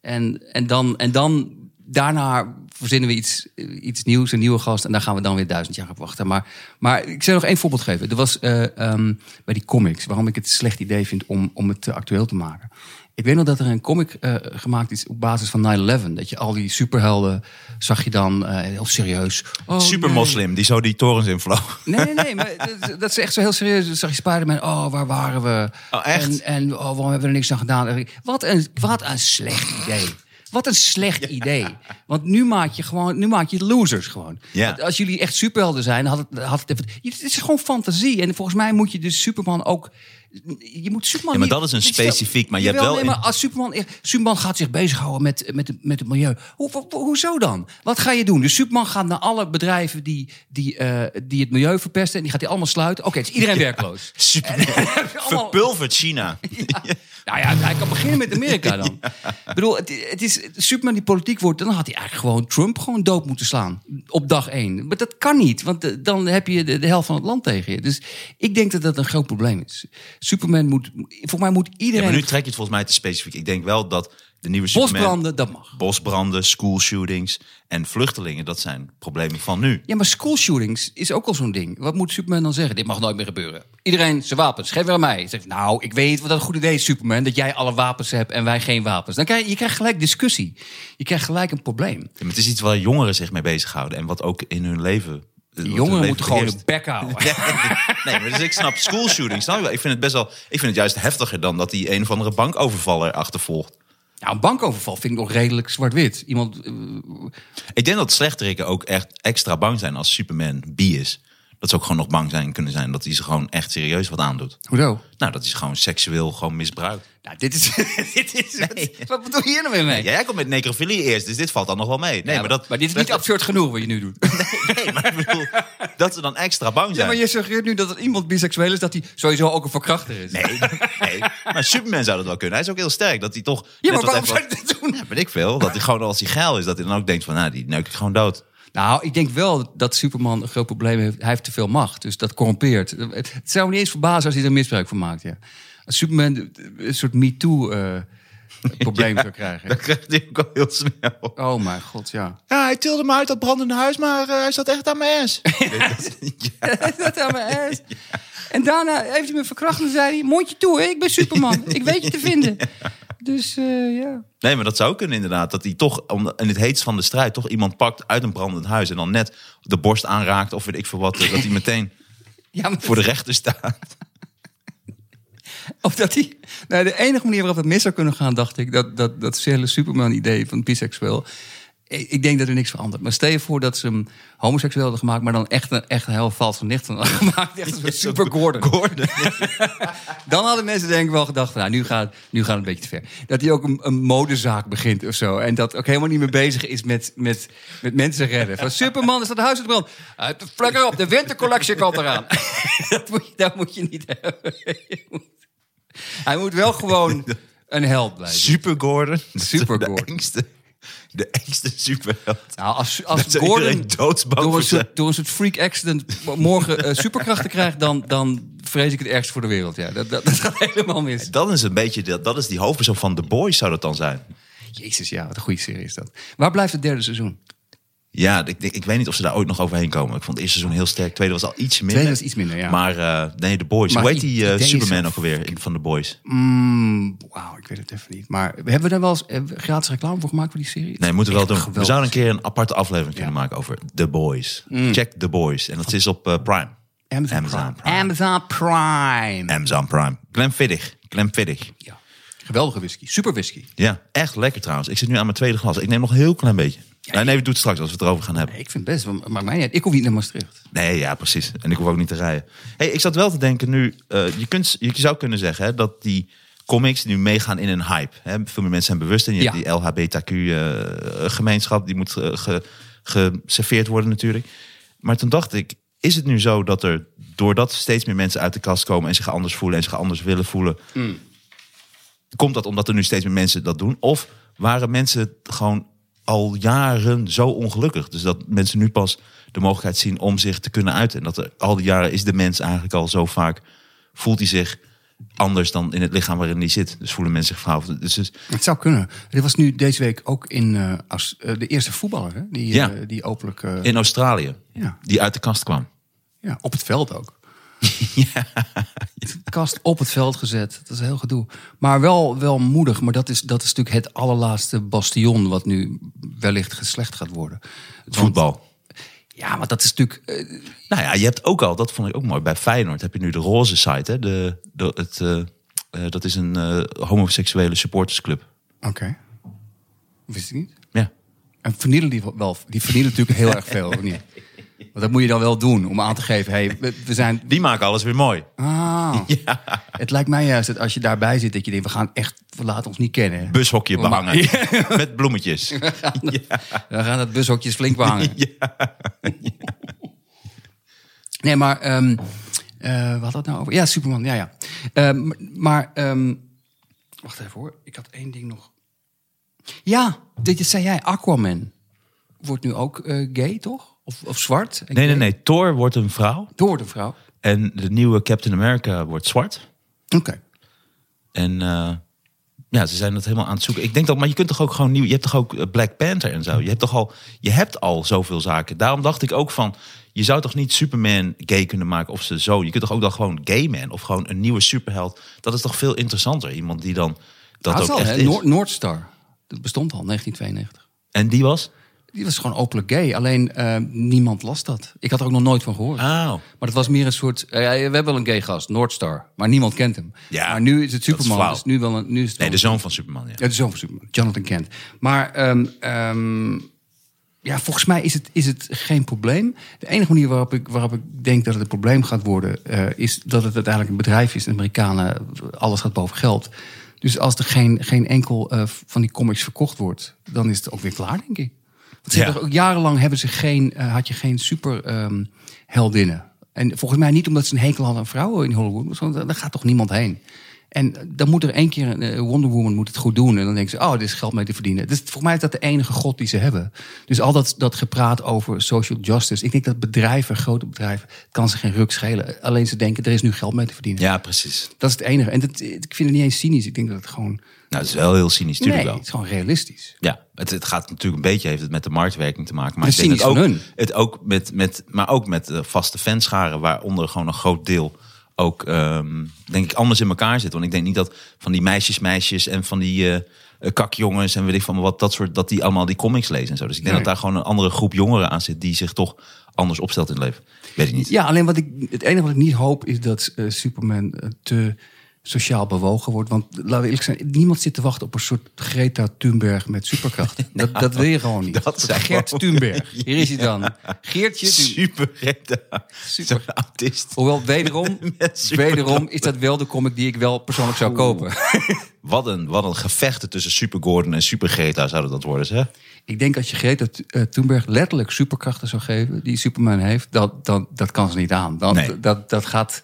En, en, dan, en dan, daarna verzinnen we iets, iets nieuws, een nieuwe gast. En daar gaan we dan weer duizend jaar op wachten. Maar, maar ik zal nog één voorbeeld geven. Er was eh, ehm, bij die comics, waarom ik het een slecht idee vind om, om het actueel te maken. Ik weet nog dat er een comic eh, gemaakt is op basis van 9-11. Dat je al die superhelden zag je dan eh, heel serieus. Oh, Super nee. moslim die zo die torens invloog. Nee, nee, nee. Maar dat, dat is echt zo heel serieus. Dan zag je Spider-Man. Oh, waar waren we? Oh, echt? En, en oh, waarom hebben we er niks aan gedaan? Wat een, wat een slecht idee. Wat een slecht idee. Want nu maak je gewoon, nu maak je losers gewoon. Ja. Als jullie echt superhelden zijn, had het, had het even. Het is gewoon fantasie. En volgens mij moet je dus Superman ook. Je moet Superman. Ja, maar dat is een specifiek, maar je hebt wel nee, in- maar als Superman, Superman gaat zich bezighouden met, met, met het milieu. Hoe, ho- hoezo dan? Wat ga je doen? Dus Superman gaat naar alle bedrijven die, die, eh, die het milieu verpesten. En die gaat die allemaal sluiten. Oké, het is iedereen werkloos. Super. Allemaal- Verpulverd China. Nou ja, hij kan beginnen met Amerika dan. Ik bedoel, het, het is Superman die politiek wordt, dan had hij eigenlijk gewoon Trump gewoon dood moeten slaan op dag één. Maar dat kan niet, want dan heb je de, de helft van het land tegen je. Dus ik denk dat dat een groot probleem is. Superman moet, volgens mij moet Ja, iedereen maar nu trek je het volgens mij te specifiek. Ik denk wel dat de nieuwe Superman... bosbranden, dat mag. Bosbranden, school shootings en vluchtelingen, dat zijn problemen van nu. Ja, maar school shootings is ook al zo'n ding. Wat moet Superman dan zeggen? Dit mag nooit meer gebeuren. Iedereen zijn wapens, geef weer aan mij. Zegt, nou, ik weet wat dat een goed idee is, Superman, dat jij alle wapens hebt en wij geen wapens. Dan krijg je, je krijgt gelijk discussie. Je krijgt gelijk een probleem. Ja, maar het is iets waar jongeren zich mee bezighouden en wat ook in hun leven. hun Jongeren moeten gewoon beheerst. bek houden. Nee, maar dus ik snap school shootings. snap je wel? Ik vind het best wel. Ik vind het juist heftiger dan dat die een of andere bankovervaller achtervolgt. Nou, een bankoverval vind ik nog redelijk zwart-wit. Iemand, eh, Ik denk dat slechteriken ook echt extra bang zijn als Superman B is. Dat ze ook gewoon nog bang zijn kunnen zijn dat hij ze gewoon echt serieus wat aandoet. hoezo? Nou, dat hij ze gewoon seksueel gewoon misbruikt. Nou, dit is... dit is wat, wat bedoel je hier nou weer mee? Ja, jij komt met necrofilie eerst, dus dit valt dan nog wel mee. Nee, Ja, maar, dat, maar dit is niet absurd genoeg wat je nu doet. Nee, maar ik bedoel, dat ze dan extra bang Ja, zijn. maar je suggereert nu dat er iemand biseksueel is... dat hij sowieso ook een verkrachter is. Nee, nee, maar Superman zou dat wel kunnen. Hij is ook heel sterk. Dat hij toch. Ja, maar waarom zou je dit doen? Ja, weet ik veel. Dat hij gewoon als hij geil is, dat hij dan ook denkt van, nou, die neuk ik gewoon dood. Nou, ik denk wel dat Superman een groot probleem heeft. Hij heeft te veel macht, dus dat corrompeert. Het zou me niet eens verbazen als hij er misbruik van maakt. Ja. Als Superman een soort MeToo-probleem zou krijgen. Dat krijgt hij ook al heel snel. Oh mijn god, ja. Ja, hij tilde me uit dat brandende huis, maar eh, hij zat echt aan mijn ass. dat aan mijn ass. En daarna heeft hij me verkracht en zei hij... mondje toe, hè? ik ben Superman. Ik weet je te vinden. Dus eh, ja. Nee, maar dat zou kunnen inderdaad. Dat hij toch in het heetst van de strijd toch iemand pakt uit een brandend huis en dan net de borst aanraakt of weet ik veel wat. eh, Dat hij meteen ja maar voor de rechter staat. Of dat hij. Nou, de enige manier waarop het mis zou kunnen gaan, dacht ik, dat, dat, dat hele Superman-idee van biseksueel. Ik denk dat er niks verandert. Maar stel je voor dat ze hem homoseksueel hadden gemaakt, maar dan echt een, echt een heel vals van nicht hadden gemaakt. Echt een super Gordon. Gordon. Dan hadden mensen denk ik wel gedacht van, nou, nu gaat, nu gaat het een beetje te ver. Dat hij ook een, een modezaak begint of zo. En dat ook helemaal niet meer bezig is met, met, met mensen redden. Van Superman is dat huis uit de brand. Uit de flikker op, de wintercollectie komt eraan. dat, moet je, dat moet je niet hebben. Je moet- Hij moet wel gewoon een held blijven. Super Gordon. Super Gordon. De engste superheld. Nou, als, als Dat Gordon door een, soort, door een soort freak accident morgen eh, superkrachten krijgt, dan, dan vrees ik het ergst voor de wereld. Ja, dat, dat, dat gaat helemaal mis. Dat is een beetje, dat, dat is die hoofdpersoon van The Boys zou dat dan zijn. Jezus, ja, wat een goede serie is dat. Waar blijft het derde seizoen? Ja, ik, ik, ik weet niet of ze daar ooit nog overheen komen. Ik vond het eerste seizoen heel sterk. Tweede was al iets minder. Tweede was iets minder, ja. Maar eh, nee, The Boys. Maar Hoe heet die eh, Superman ook alweer van The Boys? Mm, Wauw, ik weet het even niet. Maar hebben we daar wel eens we gratis reclame voor gemaakt voor die serie? Nee, moeten we wel doen. We zouden een keer een aparte aflevering kunnen Ja. maken over The Boys. Check The Boys. En dat is op eh, Prime. Amazon, Amazon Prime. Prime. Amazon Prime. Amazon Prime. Glenfiddich. Glenfiddich. Ja. Geweldige whisky. Super whisky. Ja, echt lekker trouwens. Ik zit nu aan mijn tweede glas. Ik neem nog een heel klein beetje. Nee, nee, we doen het straks als we het erover gaan hebben. Ik vind het best, maar maar mij niet. Ik hoef niet naar Maastricht. Nee, ja, precies. En ik hoef ook niet te rijden. Hey, ik zat wel te denken nu, eh, je, kunt, je zou kunnen zeggen hè, dat die comics nu meegaan in een hype. Hè. Veel meer mensen zijn bewust en je Ja. hebt die LHBTQ-gemeenschap, die moet eh, ge- geserveerd worden natuurlijk. Maar toen dacht ik, is het nu zo dat er, doordat steeds meer mensen uit de kast komen en zich anders voelen en zich anders willen voelen, komt dat omdat er nu steeds meer mensen dat doen? Of waren mensen gewoon al jaren zo ongelukkig? Dus dat mensen nu pas de mogelijkheid zien om zich te kunnen uiten. En dat er al die jaren is de mens eigenlijk al zo vaak, voelt hij zich anders dan in het lichaam waarin hij zit. Dus voelen mensen zich verhaald. Dus, dus Het zou kunnen. Dit was nu deze week ook in uh, als, uh, de eerste voetballer, hè? Die, Ja. uh, die openlijk. in Australië, Ja. die uit de kast kwam. ja, op het veld ook. De kast op het veld gezet. Dat is heel gedoe. Maar wel, wel moedig. Maar dat is, dat is natuurlijk het allerlaatste bastion. wat nu wellicht geslecht gaat worden. Het voetbal. Ja, maar dat is natuurlijk. eh, Nou ja, je hebt ook al, dat vond ik ook mooi, bij Feyenoord heb je nu de roze site. Hè? De, de, het, eh, eh, dat is een homoseksuele supportersclub. Oké. Wist ik niet. Ja. En vernielen die wel. Die vernielen natuurlijk heel erg veel, of niet? Want dat moet je dan wel doen om aan te geven: hey, we, we zijn. Die maken alles weer mooi. Ah. Het lijkt mij juist dat als je daarbij zit, dat je denkt: we gaan echt, we laten ons niet kennen. Bushokje behangen. Met bloemetjes. Dan gaan het bushokjes flink behangen. Nee, maar. ehm eh wat had het nou over? Ja, Superman, ja, ja. Ehm, maar. ehm, wacht even hoor. Ik had één ding nog. Ja, dit dit zei jij. Aquaman wordt nu ook eh, gay, toch? Of, of zwart? Nee, nee, nee. Thor wordt een vrouw. Door de vrouw. En de nieuwe Captain America wordt zwart. Oké. En eh, ja, ze zijn dat helemaal aan het zoeken. Ik denk dat, maar je kunt toch ook gewoon nieuw. Je hebt toch ook eh, Black Panther en zo. Je hebt toch al, je hebt al zoveel zaken. Daarom dacht ik ook van, je zou toch niet Superman gay kunnen maken of ze zo. Je kunt toch ook dan gewoon gay man of gewoon een nieuwe superheld. Dat is toch veel interessanter. Iemand die dan dat Dat ook al, echt is. Noord- Noordstar. Dat bestond al, 1992. En die was? Die was gewoon openlijk gay. Alleen eh, niemand las dat. Ik had er ook nog nooit van gehoord. Oh. Maar het was meer een soort. eh, we hebben wel een gay gast, Noordstar. Maar niemand kent hem. Ja, maar nu is het dat is Superman. flauw. dus nu, wel een, nu is het Nee, de zoon van Superman. Ja. Ja, de zoon van Superman. Jonathan Kent. Maar ehm, ehm, ja, volgens mij is het, is het geen probleem. De enige manier waarop ik, waarop ik denk dat het een probleem gaat worden... eh, is dat het uiteindelijk een bedrijf is. De Amerikanen, alles gaat boven geld. Dus als er geen, geen enkel van die comics verkocht wordt... dan is het ook weer klaar, denk ik. Want ze Ja. hebben jarenlang hebben ze geen, eh, had je geen super ehm, heldinnen. En volgens mij niet omdat ze een hekel hadden aan vrouwen in Hollywood. gewoon, Daar gaat toch niemand heen. En dan moet er één keer een eh, Wonder Woman moet het goed doen. En dan denken ze, oh, dit is geld mee te verdienen. Dus volgens mij is dat de enige god die ze hebben. Dus al dat, dat gepraat over social justice. Ik denk dat bedrijven, grote bedrijven, kan ze geen ruk schelen. Alleen ze denken, er is nu geld mee te verdienen. ja, precies. Dat is het enige. En dat, ik vind het niet eens cynisch. Ik denk dat het gewoon... Nou, het is wel heel cynisch, Nee, natuurlijk het wel. is gewoon realistisch. Ja, het, het gaat natuurlijk een beetje heeft het met de marktwerking te maken. Maar Dat ik denk het ook, hun. het ook met, met, maar ook met vaste fanscharen, waaronder gewoon een groot deel ook, ehm, denk ik, anders in elkaar zit. Want ik denk niet dat van die meisjes, meisjes en van die eh, eh, kakjongens en weet ik van wat dat soort, dat die allemaal die comics lezen en zo. Dus ik denk Nee. dat daar gewoon een andere groep jongeren aan zit die zich toch anders opstelt in het leven. Weet ik niet. Ja, alleen wat ik, het enige wat ik niet hoop is dat eh, Superman te sociaal bewogen wordt. Want laten we eerlijk zijn, niemand zit te wachten op een soort Greta Thunberg met superkrachten. dat, dat wil je gewoon niet. dat zou- Gert Thunberg. Hier is hij dan. Geertje Super Greta. Super. Autist. Hoewel, wederom, wederom is dat wel de comic die ik wel persoonlijk zou kopen. Wat een, wat een gevechten tussen Super Gordon en Super Greta zouden dat worden, zeg. Ik denk als je Greta eh, Thunberg letterlijk superkrachten zou geven, die Superman heeft, dat, dat, dat kan ze niet aan. Dan, Nee. dat, dat gaat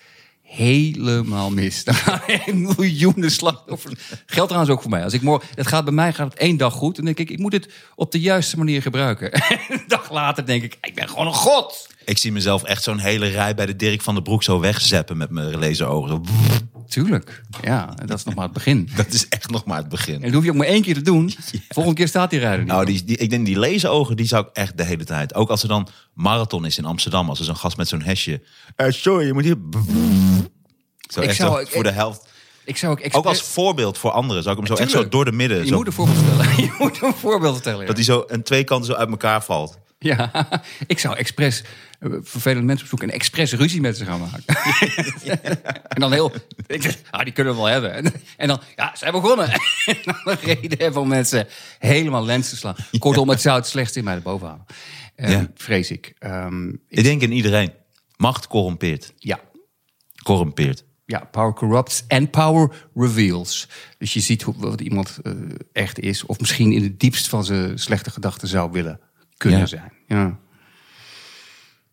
helemaal mis. Dan gaan miljoenen slachtoffers. Geldt trouwens ook voor mij. Als ik morgen, het gaat bij mij gaat het één dag goed. Dan denk ik, ik moet het op de juiste manier gebruiken. een dag later denk ik, ik ben gewoon een god. Ik zie mezelf echt zo'n hele rij bij de Dirk van den Broek zo wegzeppen met mijn laserogen. Tuurlijk. Ja, en dat is nog maar het begin. Dat is echt nog maar het begin. En dat hoef je ook maar één keer te doen. Volgende keer staat die rijder niet. Nou, die, die, ik denk die laserogen, die zou ik echt de hele tijd. Ook als er dan marathon is in Amsterdam, als er zo'n gast met zo'n hesje. Eh, sorry, je moet hier. Zo Ik echt zou- ik- voor de helft. ik zou ook, Ook als voorbeeld voor anderen zou ik hem zo echt zo door de midden. Je Zo, moet een voorbeeld stellen. Je moet een voorbeeld stellen. ja. dat hij zo aan twee kanten zo uit elkaar valt. Ja, ik zou expres eh, vervelende mensen opzoeken en expres ruzie met ze gaan maken. en dan heel Ik ah, die kunnen we wel hebben. En, en dan, ja, zij begonnen. En dan reden veel mensen helemaal lens te slaan. Kortom, het zou het slechtste in mij erboven halen. Eh, Ja. Vrees ik. Ehm, Ik denk in iedereen. Macht corrumpeert. ja, Corrumpeert. Ja, power corrupts en power reveals. Dus je ziet hoe, wat iemand eh, echt is. Of misschien in het diepst van zijn slechte gedachten zou willen kunnen Ja. zijn. Ja.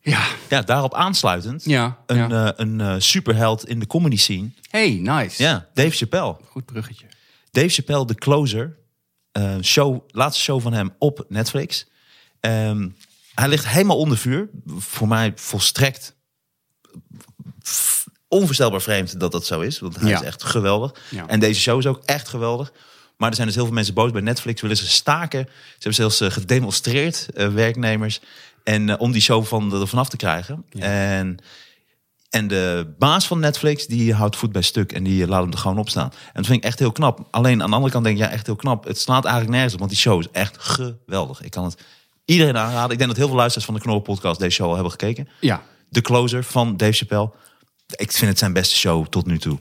Ja. Ja, daarop aansluitend. Ja, Een, ja. eh, een eh, superheld in de comedy scene. Hey, nice. Ja, Dave Chappelle. Goed bruggetje. Dave Chappelle, The Closer. eh, show, laatste show van hem op Netflix. Ehm, hij ligt helemaal onder vuur. Voor mij volstrekt onvoorstelbaar vreemd dat dat zo is. Want hij Ja. is echt geweldig. Ja. En deze show is ook echt geweldig. Maar er zijn dus heel veel mensen boos bij Netflix. Willen ze staken. Ze hebben zelfs eh, gedemonstreerd, eh, werknemers. En eh, om die show van er vanaf te krijgen. En en de baas van Netflix, die houdt voet bij stuk en die laat hem er gewoon op staan. En dat vind ik echt heel knap. Alleen aan de andere kant denk ik, ja, echt heel knap. Het slaat eigenlijk nergens op, want die show is echt geweldig. Ik kan het iedereen aanraden. Ik denk dat heel veel luisteraars van de Knorren podcast deze show al hebben gekeken. Ja, De Closer van Dave Chappelle. Ik vind het zijn beste show tot nu toe.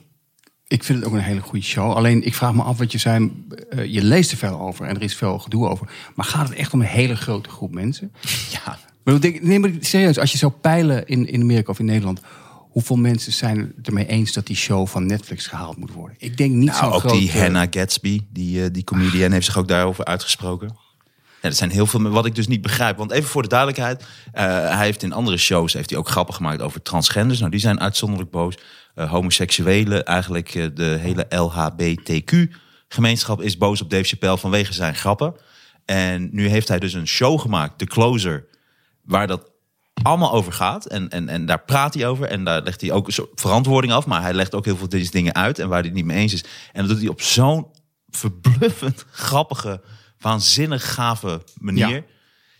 Ik vind het ook een hele goede show. Alleen, ik vraag me af wat je zei. eh, je leest er veel over en er is veel gedoe over. Maar gaat het echt om een hele grote groep mensen? Ja, Maar denk, nee, maar serieus, als je zou peilen in, in Amerika of in Nederland... hoeveel mensen zijn het ermee eens dat die show van Netflix gehaald moet worden? Ik denk niet nou, zo'n ook grote... die Hannah Gatsby, die, eh, die comedian, heeft zich ook daarover uitgesproken. Ja, er zijn heel veel, wat ik dus niet begrijp. Want even voor de duidelijkheid, eh, hij heeft in andere shows heeft hij ook grappen gemaakt over transgenders. Nou, die zijn uitzonderlijk boos. Eh, homoseksuelen, eigenlijk eh, de hele LHBTQ-gemeenschap is boos op Dave Chappelle vanwege zijn grappen. En nu heeft hij dus een show gemaakt, The Closer, waar dat allemaal over gaat. En, en, en daar praat hij over. En daar legt hij ook een soort verantwoording af. Maar hij legt ook heel veel deze dingen uit. En waar hij het niet mee eens is. En dat doet hij op zo'n verbluffend grappige, waanzinnig gave manier. Ja.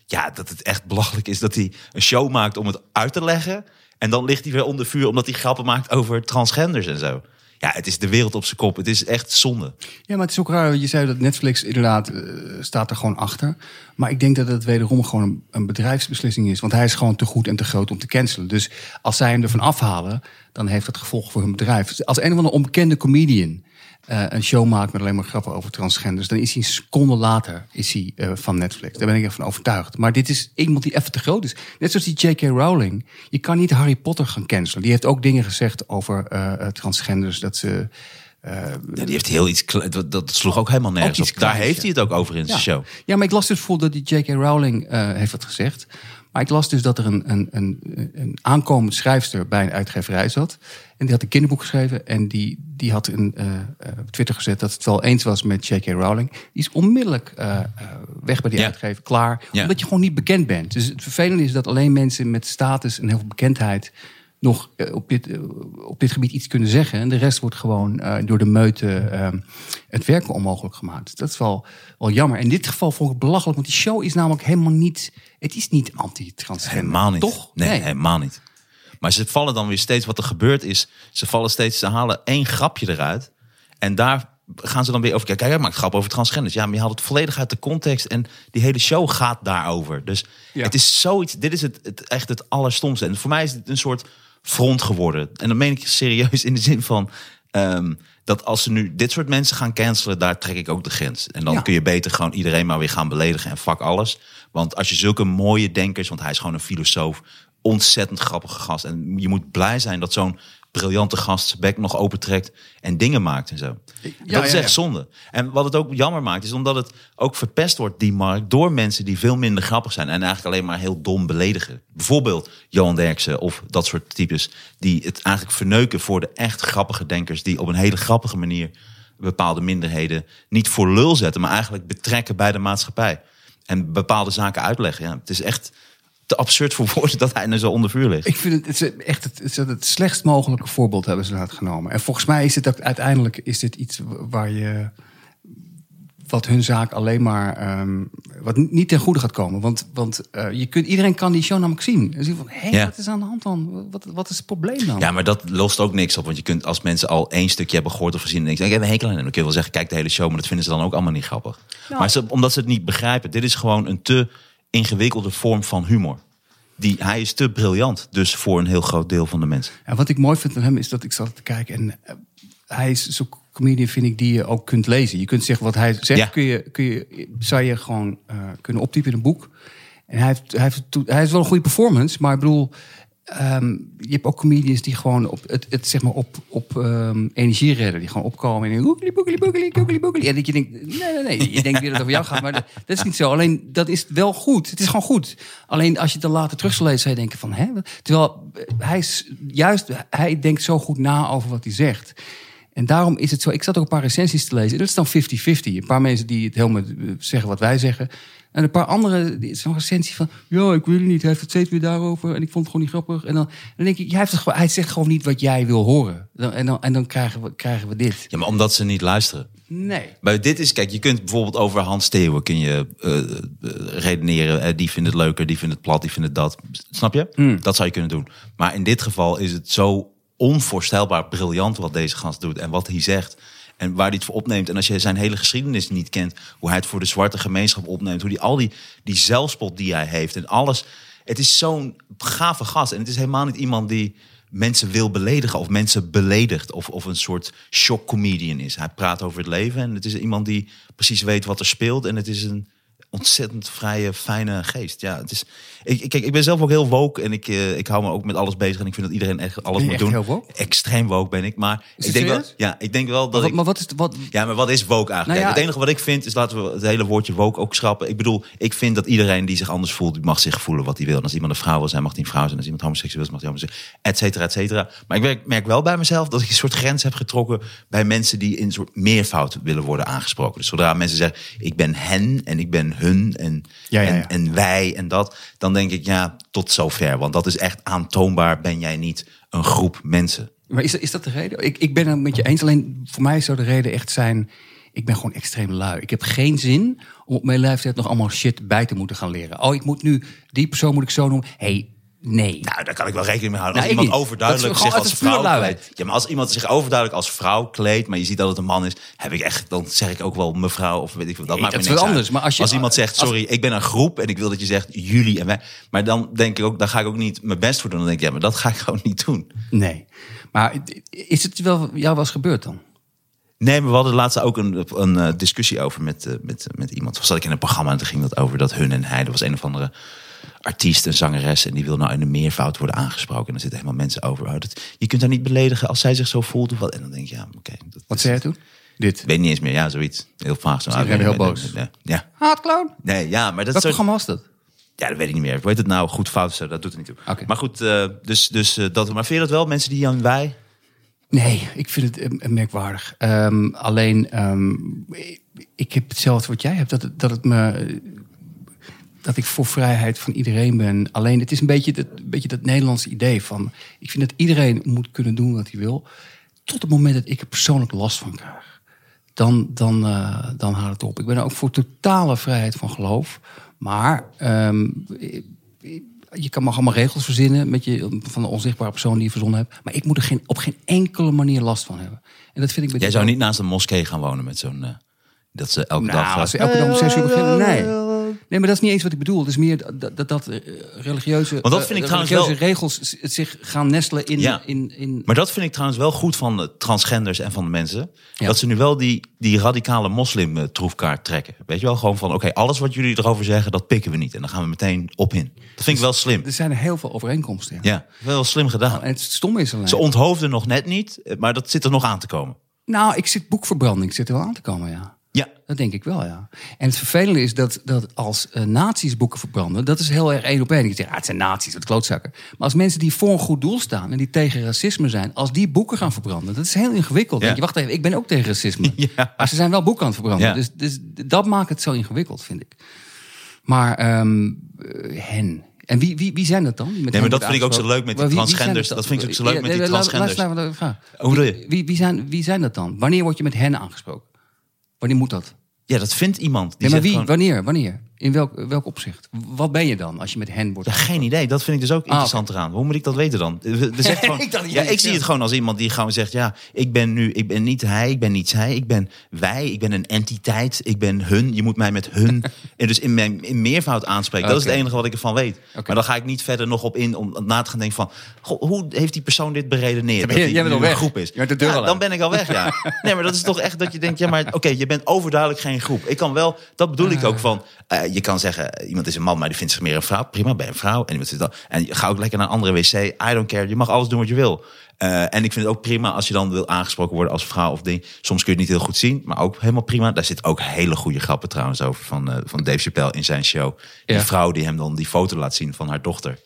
Ja. dat het echt belachelijk is dat hij een show maakt om het uit te leggen. En dan ligt hij weer onder vuur omdat hij grappen maakt over transgenders en zo. Ja, het is de wereld op zijn kop. Het is echt zonde. Ja, maar het is ook raar. Je zei dat Netflix inderdaad eh, staat er gewoon achter. Maar ik denk dat het wederom gewoon een, een bedrijfsbeslissing is. Want hij is gewoon te goed en te groot om te cancelen. Dus als zij hem ervan afhalen, dan heeft dat gevolg voor hun bedrijf. Als een of andere onbekende comedian eh, een show maakt met alleen maar grappen over transgenders... dan is hij een seconde later is hij, eh, van Netflix. Daar ben ik ervan overtuigd. Maar dit is iemand die even te groot is. Net zoals die J.K. Rowling. Je kan niet Harry Potter gaan cancelen. Die heeft ook dingen gezegd over eh, transgenders. Dat ze... Ja, die heeft heel iets. Dat, dat sloeg ook helemaal nergens Ook op. Daar heeft hij het ook over in zijn show. Ja, maar ik las dus voor dat die J.K. Rowling heeft dat gezegd. Maar ik las dus dat er een, een, een, een aankomend schrijfster bij een uitgeverij zat. En die had een kinderboek geschreven. En die, die had een, eh, eh, op Twitter gezet dat het wel eens was met J.K. Rowling. Die is onmiddellijk eh, weg bij die Ja. uitgever, klaar. Ja. Omdat je gewoon niet bekend bent. Dus het vervelende is dat alleen mensen met status en heel veel bekendheid nog eh, op dit, eh, op dit gebied iets kunnen zeggen. En de rest wordt gewoon eh, door de meute eh, het werken onmogelijk gemaakt. Dat is wel, wel jammer. In dit geval vond ik het belachelijk, want die show is namelijk helemaal niet... Het is niet anti-transgender. Helemaal niet. Toch? Nee, helemaal niet. Maar ze vallen dan weer steeds, wat er gebeurt is, ze vallen steeds, ze halen één grapje eruit. En daar gaan ze dan weer over kijken. Kijk, hij maakt grap over transgenders. Ja, maar je haalt het volledig uit de context. En die hele show gaat daarover. Dus Ja. het is zoiets, dit is het, het, echt het allerstomste. En voor mij is het een soort front geworden. En dan meen ik serieus in de zin van... ehm, dat als ze nu dit soort mensen gaan cancelen, daar trek ik ook de grens. En dan Ja. kun je beter gewoon iedereen maar weer gaan beledigen en fuck alles. Want als je zulke mooie denkers, want hij is gewoon een filosoof, ontzettend grappige gast. En je moet blij zijn dat zo'n briljante gast zijn bek nog opentrekt en dingen maakt en zo. dat is ja, echt ja. zonde. En wat het ook jammer maakt, is omdat het ook verpest wordt, die markt, door mensen die veel minder grappig zijn en eigenlijk alleen maar heel dom beledigen. Bijvoorbeeld Johan Derksen of dat soort types, die het eigenlijk verneuken voor de echt grappige denkers, die op een hele grappige manier bepaalde minderheden niet voor lul zetten, maar eigenlijk betrekken bij de maatschappij. En bepaalde zaken uitleggen. Ja, het is echt te absurd voor woorden dat hij er zo onder vuur ligt. Ik vind het, het is echt het, het, is het slechtst mogelijke voorbeeld hebben ze laten genomen. En volgens mij is het ook uiteindelijk is dit iets waar je wat hun zaak alleen maar ehm, wat niet ten goede gaat komen. Want, want eh, je kunt, iedereen kan die show namelijk zien. En zien van, hé, Ja. wat is aan de hand dan? Wat, wat is het probleem dan? Ja, maar dat lost ook niks op. Want je kunt als mensen al één stukje hebben gehoord of gezien... en denken, ik heb een hekel aan hem. Dan kun je wel zeggen, kijk de hele show. Maar dat vinden ze dan ook allemaal niet grappig. Nou. Maar ze, omdat ze het niet begrijpen. Dit is gewoon een te ingewikkelde vorm van humor. die, hij is te briljant. Dus voor een heel groot deel van de mensen. Ja, wat ik mooi vind van hem is dat ik zat te kijken en eh, hij is zo'n comedian vind ik die je ook kunt lezen. Je kunt zeggen wat hij zegt, Ja. kun je, kun je, zou je gewoon eh, kunnen optypen in een boek. En hij heeft, hij heeft, hij heeft wel een goede performance, maar ik bedoel, ehm, je hebt ook comedians die gewoon op het, zeg maar op, op ehm, energie redden, die gewoon opkomen en boekeli boekeli boekeli boekeli boekeli. En dat je denkt, nee nee nee, je denkt weer dat het over jou gaat, maar dat, is niet zo. Alleen dat is wel goed. Het is gewoon goed. Alleen als je het dan later terug zal lezen, zou je denken van, hè? Terwijl eh, hij is juist, hij denkt zo goed na over wat hij zegt. En daarom is het zo. Ik zat ook een paar recensies te lezen. En dat is dan 50-50. Een paar mensen die het helemaal eh, zeggen wat wij zeggen. En een paar andere, zo'n recensie van... Ja, ik wil het niet. Hij heeft het steeds weer daarover. En ik vond het gewoon niet grappig. En dan, dan denk ik, hij, heeft het gewoon, hij zegt gewoon niet wat jij wil horen. Dan, en dan, en dan krijgen, we, krijgen we dit. Ja, maar omdat ze niet luisteren. Nee. Maar dit is, kijk, je kunt bijvoorbeeld over Hans Theeuwen kun je eh, eh, redeneren. Eh, die vindt het leuker, die vindt het plat, die vindt het dat. Snap je? Dat zou je kunnen doen. Maar in dit geval is het zo onvoorstelbaar briljant wat deze gast doet en wat hij zegt. En waar hij het voor opneemt. En als je zijn hele geschiedenis niet kent, hoe hij het voor de zwarte gemeenschap opneemt, hoe die al die, die zelfspot die hij heeft en alles. Het is zo'n gave gast. En het is helemaal niet iemand die mensen wil beledigen of mensen beledigt of, of een soort shock comedian is. Hij praat over het leven en het is iemand die precies weet wat er speelt en het is een ontzettend vrije, fijne geest. Ja, het is. Ik, kijk, ik ben zelf ook heel woke en ik, eh, ik hou me ook met alles bezig en ik vind dat iedereen echt alles moet echt doen. heel woke? Extreem woke ben ik, maar Is ik denk wel, ja, ik denk wel dat Maar, wat- ik. maar wat is? Wat, Ja, maar wat is woke eigenlijk? Nou ja, het enige wat ik vind is, laten we het hele woordje woke ook schrappen. Ik bedoel, ik vind dat iedereen die zich anders voelt, die mag zich voelen wat hij wil. En als iemand een vrouw wil zijn, mag hij een vrouw zijn. Als iemand homoseksueel is, mag hij homoseksueel zijn. Et cetera, et cetera. Maar ik merk, merk wel bij mezelf dat ik een soort grens heb getrokken bij mensen die in een soort meervoud willen worden aangesproken. Dus zodra mensen zeggen, ik ben hen en ik ben hun en, Ja, ja, en, ja. en wij en dat, dan denk ik, ja, tot zover. Want dat is echt aantoonbaar, ben jij niet een groep mensen. Maar is, dat- is dat de reden? Ik, ik ben het met je eens. Alleen voor mij zou de reden echt zijn... Ik ben gewoon extreem lui. Ik heb geen zin om op mijn leeftijd nog allemaal shit bij te moeten gaan leren. Oh, ik moet nu... Die persoon moet ik zo noemen. hey, nee. Nou, daar kan ik wel rekening mee houden. Nou, Als iemand niet. overduidelijk Dat zich als vrouw kleedt. Ja, maar als iemand zich overduidelijk als vrouw kleedt, maar je ziet dat het een man is, heb ik echt, dan zeg ik ook wel mevrouw of weet ik wat. Dat Nee, maakt dat me niks wel uit. anders. Maar als je- iemand zegt, als- sorry, ik ben een groep en ik wil dat je zegt jullie en wij. Maar dan denk ik ook, daar ga ik ook niet mijn best voor doen. Dan denk ik, ja, maar dat ga ik gewoon niet doen. Nee. Maar is het wel jou wel eens gebeurd dan? Nee, maar we hadden laatst ook een, een eh, discussie over met, eh, met, met iemand. Toen zat ik in een programma en toen ging dat over dat hun en hij. Er was een of andere artiest, een zangeres. En die wil nou in een meervoud worden aangesproken. En dan zitten helemaal mensen over. Oh, dat, je kunt haar niet beledigen als zij zich zo voelt. Of wat. En dan denk je, ja, oké. dat Wat zei je toen? Dit. Ik weet niet eens meer. Ja, zoiets. Heel vaag. Zo, iedereen heel boos. Ja, ja. Haatclown? Nee, ja, maar dat Wat soort... programma was dat? Ja, dat weet ik niet meer. Hoe heet het nou? Goed, fout, zo, dat doet er niet toe. Oké. Maar goed, eh, dus, dus eh, dat. Maar vind je dat wel? Mensen die Jan wij... Nee, ik vind het merkwaardig. Ehm, alleen, ehm, ik- ik heb hetzelfde wat jij hebt. Dat, het- dat het me. Dat ik voor vrijheid van iedereen ben. Alleen, het is een beetje dat, een beetje dat Nederlandse idee van. Ik vind dat iedereen moet kunnen doen wat hij wil. Tot het moment dat ik er persoonlijk last van krijg. Dan, dan, eh, dan houdt het op. Ik ben ook voor totale vrijheid van geloof. Maar ehm, je kan mag allemaal regels verzinnen met je, van de onzichtbare persoon die je verzonnen hebt. Maar ik moet er geen, op geen enkele manier last van hebben. En dat vind ik met Jij zou niet naast een moskee gaan wonen met zo'n... eh, dat ze elke Nou, dag... eh, als we elke dag om zes uur beginnen, nee. Nee, maar dat is niet eens wat ik bedoel. Het is meer dat dat, dat eh, religieuze, dat eh, vind ik trouwens religieuze wel- regels zich gaan nestelen in... Ja. in, in Maar dat vind ik trouwens wel goed van de transgenders en van de mensen. Ja. Dat ze nu wel die, die radicale moslim eh, troefkaart trekken. Weet je wel, gewoon van oké, alles wat jullie erover zeggen, dat pikken we niet. En dan gaan we meteen op in. Dat vind ik wel slim. er zijn heel veel overeenkomsten. Ja. Ja, wel slim gedaan. En het stomme is alleen... Ze onthoofden nog net niet, maar dat zit er nog aan te komen. Nou, ik zit boekverbranding zit er wel aan te komen, ja. Ja, Dat denk ik wel, ja. En het vervelende is dat, dat als uh, nazi's boeken verbranden... dat is heel erg één op één. Je zegt, ah, het zijn nazi's, wat klootzakken. Maar als mensen die voor een goed doel staan... en die tegen racisme zijn... als die boeken gaan verbranden, dat is heel ingewikkeld. Ja. Denk je, wacht even, ik ben ook tegen racisme. Ja. Maar ze zijn wel boeken aan het verbranden. Ja. Dus, dus dat maakt het zo ingewikkeld, vind ik. Maar ehm, eh, hen... En wie, wie, wie zijn dat dan? met Nee, maar dat vind ik ook zo leuk met die wie- transgenders. Dat vind ik ook zo leuk met die transgenders. laat- laat- laat- laat- Hoe bedoel je? Wie, wie, zijn, wie zijn dat dan? Wanneer word je met hen aangesproken? Wanneer moet dat? ja, dat vindt iemand. Die Nee, maar wie? gewoon- Wanneer? Wanneer? In welk, welk opzicht? Wat ben je dan als je met hen wordt? Ja, geen idee. Dat vind ik dus ook Ah, interessant eraan. Hoe moet ik dat weten dan? Zegt gewoon, Ik dacht ja, ik zie het gewoon als iemand die gewoon zegt: ja, ik ben nu, ik ben niet hij, ik ben niet zij, ik ben wij, ik ben een entiteit, ik ben hun. Je moet mij met hun en dus in, mijn, in meervoud aanspreken. Dat is het enige wat ik ervan weet. Maar dan ga ik niet verder nog op in om na te gaan denken van, goh, hoe heeft die persoon dit beredeneerd? dat jij hij bent al weg. groep is. Je bent de deur Ja, dan ben ik al weg. Ja. Nee, maar dat is toch echt dat je denkt: ja, maar oké, je bent overduidelijk geen groep. Ik kan wel, dat bedoel ik ook van. eh, je kan zeggen, iemand is een man, maar die vindt zich meer een vrouw. Prima, ben je een vrouw. En iemand zit dan. En ga ook lekker naar een andere wc. I don't care. Je mag alles doen wat je wil. Eh, en ik vind het ook prima als je dan wil aangesproken worden als vrouw of ding. Soms kun je het niet heel goed zien, maar ook helemaal prima. Daar zit ook hele goede grappen trouwens over van, eh, van Dave Chappelle in zijn show. Die Ja. vrouw die hem dan die foto laat zien van haar dochter.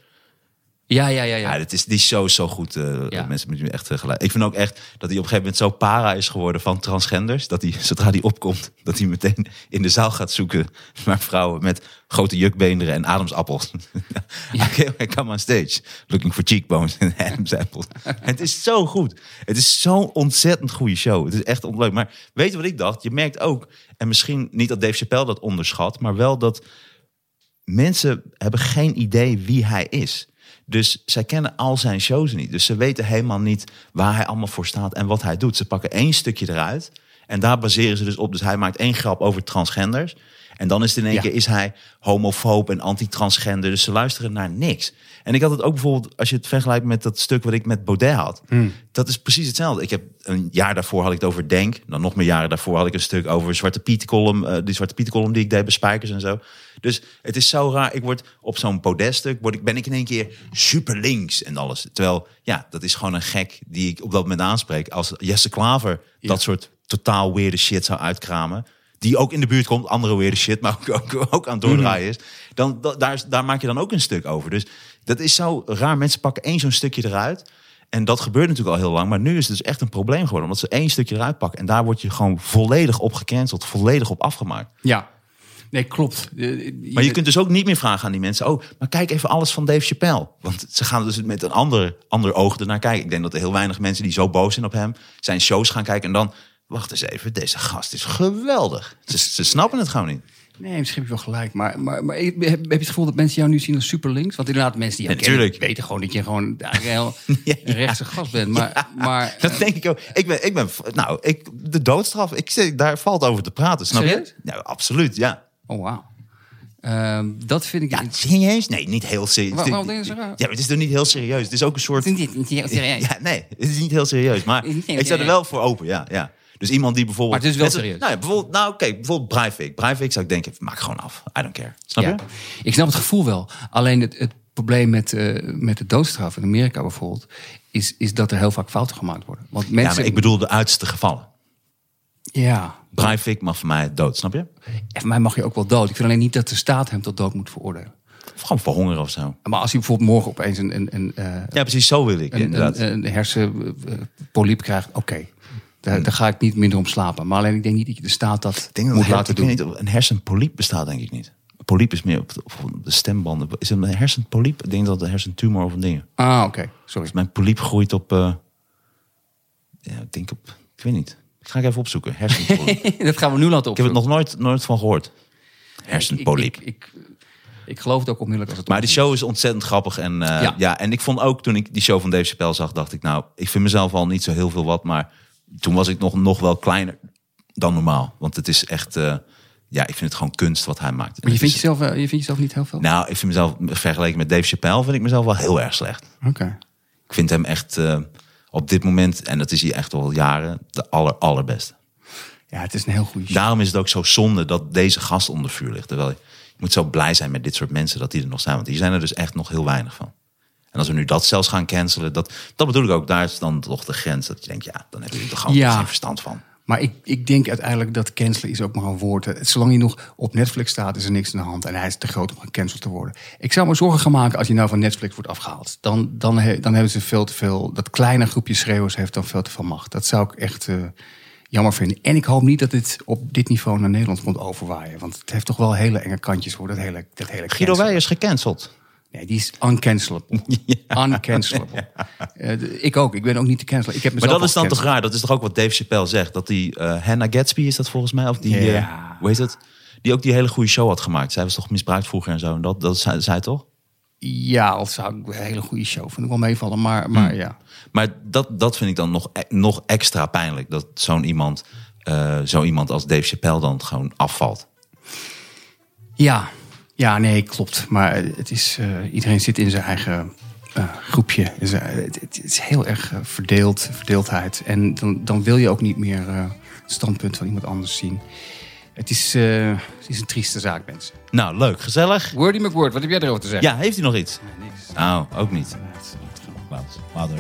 Ja, ja, ja. Ja, ja. dat is, die show is zo goed. eh, Ja. Mensen moeten me echt eh, gelijk. Ik vind ook echt dat hij op een gegeven moment zo para is geworden van transgenders. Dat hij, zodra hij opkomt, dat hij meteen in de zaal gaat zoeken naar vrouwen met grote jukbeenderen en adamsappels. Ja. Oké, I come on stage looking for cheekbones and Adam's apples. het is zo goed. Het is zo'n ontzettend goede show. Het is echt ontleuk. Maar weet je wat ik dacht? Je merkt ook, en misschien niet dat Dave Chappelle dat onderschat, maar wel dat mensen hebben geen idee wie hij is. Dus zij kennen al zijn shows niet. Dus ze weten helemaal niet waar hij allemaal voor staat en wat hij doet. Ze pakken één stukje eruit en daar baseren ze dus op. Dus hij maakt één grap over transgenders. En dan is het in één Ja. keer is hij homofoob en anti-transgender. Dus ze luisteren naar niks. En ik had het ook bijvoorbeeld, als je het vergelijkt met dat stuk wat ik met Baudet had. Dat is precies hetzelfde. Ik heb een jaar daarvoor had ik het over Denk. Dan nog meer jaren daarvoor had ik een stuk over Zwarte Piet column. eh, die Zwarte Piet column die ik deed bij Spijkers en zo. Dus het is zo raar. Ik word op zo'n podeststuk word ik, ben ik in één keer super links en alles. Terwijl, ja, dat is gewoon een gek die ik op dat moment aanspreek. Als Jesse Klaver dat soort totaal weirde shit zou uitkramen. Die ook in de buurt komt, andere weirde shit, maar ook, ook, ook aan het doordraaien is. Dan, da- daar, daar maak je dan ook een stuk over. Dus dat is zo raar. Mensen pakken één zo'n stukje eruit. En dat gebeurt natuurlijk al heel lang. Maar nu is het dus echt een probleem geworden. Omdat ze één stukje eruit pakken. En daar word je gewoon volledig op gecanceld. Volledig op afgemaakt. Ja. Nee, klopt. Eh, Maar je kunt dus ook niet meer vragen aan die mensen. Oh, maar kijk even alles van Dave Chappelle. Want ze gaan dus met een ander, ander oog ernaar kijken. Ik denk dat er heel weinig mensen die zo boos zijn op hem... zijn shows gaan kijken en dan... Wacht eens even, deze gast is geweldig. Ze, ze snappen het gewoon niet. Nee, misschien heb je wel gelijk. Maar, maar, maar heb, heb je het gevoel dat mensen jou nu zien als super links? Want inderdaad, mensen die jou Ja, kennen, natuurlijk. weten gewoon dat je gewoon heel Ja, ja. rechtse gast bent. Maar, maar Dat denk ik ook. Ik ben, ik ben nou, ik, de doodstraf, ik, zeg, daar valt over te praten, snap Serieus? je? Nou, absoluut, ja. oh wauw. Ehm, dat vind ik... Ja, serieus? Nee, niet heel serieus. Waar- waarom denk je? Ja, maar het is toch niet heel serieus? Het is ook een soort... Niet- niet- niet heel serieus. Ja, nee, het is niet heel serieus. Maar ik sta er wel voor open, ja. ja. Dus iemand die bijvoorbeeld... Maar het is wel serieus. Nou, ja, bijvoorbeeld, nou oké, bijvoorbeeld Breivik. Breivik zou ik denken, maak gewoon af. I don't care. Snap Ja. je? Ik snap het gevoel wel. Alleen het, het probleem met, eh, met de doodstraf in Amerika bijvoorbeeld... Is, is dat er heel vaak fouten gemaakt worden. Want Ja, mensen, maar ik bedoel de uiterste gevallen. Ja, Breivik mag voor mij dood, snap je? en voor mij mag je ook wel dood. Ik vind alleen niet dat de staat hem tot dood moet veroordelen. Of gewoon verhongeren of zo. Maar als hij bijvoorbeeld morgen opeens een, een, een, eh, Ja, precies zo wil ik, een, inderdaad. een, een hersenpoliep krijgt, oké. Daar, daar ga ik niet minder om slapen. Maar alleen ik denk niet dat je de staat dat, Ik denk dat moet her- laten doen. niet, een hersenpoliep bestaat denk ik niet. Een poliep is meer op de, op de stembanden. Is het een hersenpoliep? Ik denk dat het een hersentumor of een ding. Ah, oké. Sorry. Mijn poliep groeit op... eh, ja, ik denk op... Ik weet niet. Ik ga ik even opzoeken. Hersenpoliep. dat gaan we nu laten ik heb opzoeken. het nog nooit, nooit van gehoord. Ik, Hersenpoliep. ik, ik, ik geloof het ook onmiddellijk als het Maar die show is ontzettend grappig. En, eh, Ja. ja. en ik vond ook toen ik die show van Dave Chappelle zag, dacht ik, nou, ik vind mezelf al niet zo heel veel wat. Maar toen was ik nog, nog wel kleiner dan normaal. Want het is echt, eh, ja, ik vind het gewoon kunst wat hij maakt. Maar je vindt is- jezelf, eh, je vindt jezelf niet heel veel? Nou, ik vind mezelf, vergeleken met Dave Chappelle, vind ik mezelf wel heel erg slecht. Oké. Ik vind hem echt eh, op dit moment, en dat is hij echt al jaren, de aller, allerbeste. Ja, het is een heel goede show. Daarom is het ook zo zonde dat deze gast onder vuur ligt. Terwijl je, je moet zo blij zijn met dit soort mensen dat die er nog zijn. Want hier zijn er dus echt nog heel weinig van. En als we nu dat zelfs gaan cancelen, dat, dat bedoel ik ook. Daar is dan toch de grens dat je denkt, ja, dan hebben jullie er gewoon Ja. geen verstand van. Maar ik, ik denk uiteindelijk dat cancelen is ook maar een woord. Zolang hij nog op Netflix staat, is er niks aan de hand. En hij is te groot om gecanceld te worden. Ik zou me zorgen gaan maken als hij nou van Netflix wordt afgehaald. Dan, dan, he- dan hebben ze veel te veel... Dat kleine groepje schreeuwers heeft dan veel te veel macht. Dat zou ik echt eh, jammer vinden. En ik hoop niet dat dit op dit niveau naar Nederland komt overwaaien. Want het heeft toch wel hele enge kantjes voor dat hele, dat hele Guido is gecanceld. Nee, die is uncancelable. Uncancelable. Eh, ik ook. Ik ben ook niet te cancelen. Ik heb Maar dat is dan toch raar? Dat is toch ook wat Dave Chappelle zegt? Dat die eh Hannah Gatsby is dat volgens mij? Of die, Ja. eh, hoe heet het? Die ook die hele goede show had gemaakt. Zij was toch misbruikt vroeger en zo. En dat, dat zei zij toch? Ja, al zou ik een hele goede show vind ik wel meevallen. Maar, maar ja. Maar dat, dat vind ik dan nog, e- nog extra pijnlijk. Dat zo'n iemand, eh, zo iemand als Dave Chappelle dan gewoon afvalt. Ja, ja, nee, klopt. Maar het is, eh, iedereen zit in zijn eigen eh, groepje. Dus, eh, het, het is heel erg verdeeld, verdeeldheid. En dan, dan wil je ook niet meer eh, het standpunt van iemand anders zien. Het is, eh, het is een trieste zaak, mensen. Nou, leuk, gezellig. Wordy McWord, wat heb jij erover te zeggen? Ja, heeft hij nog iets? niks. Nou, ook niet. Ja, het is niet genoeg. Laat, later.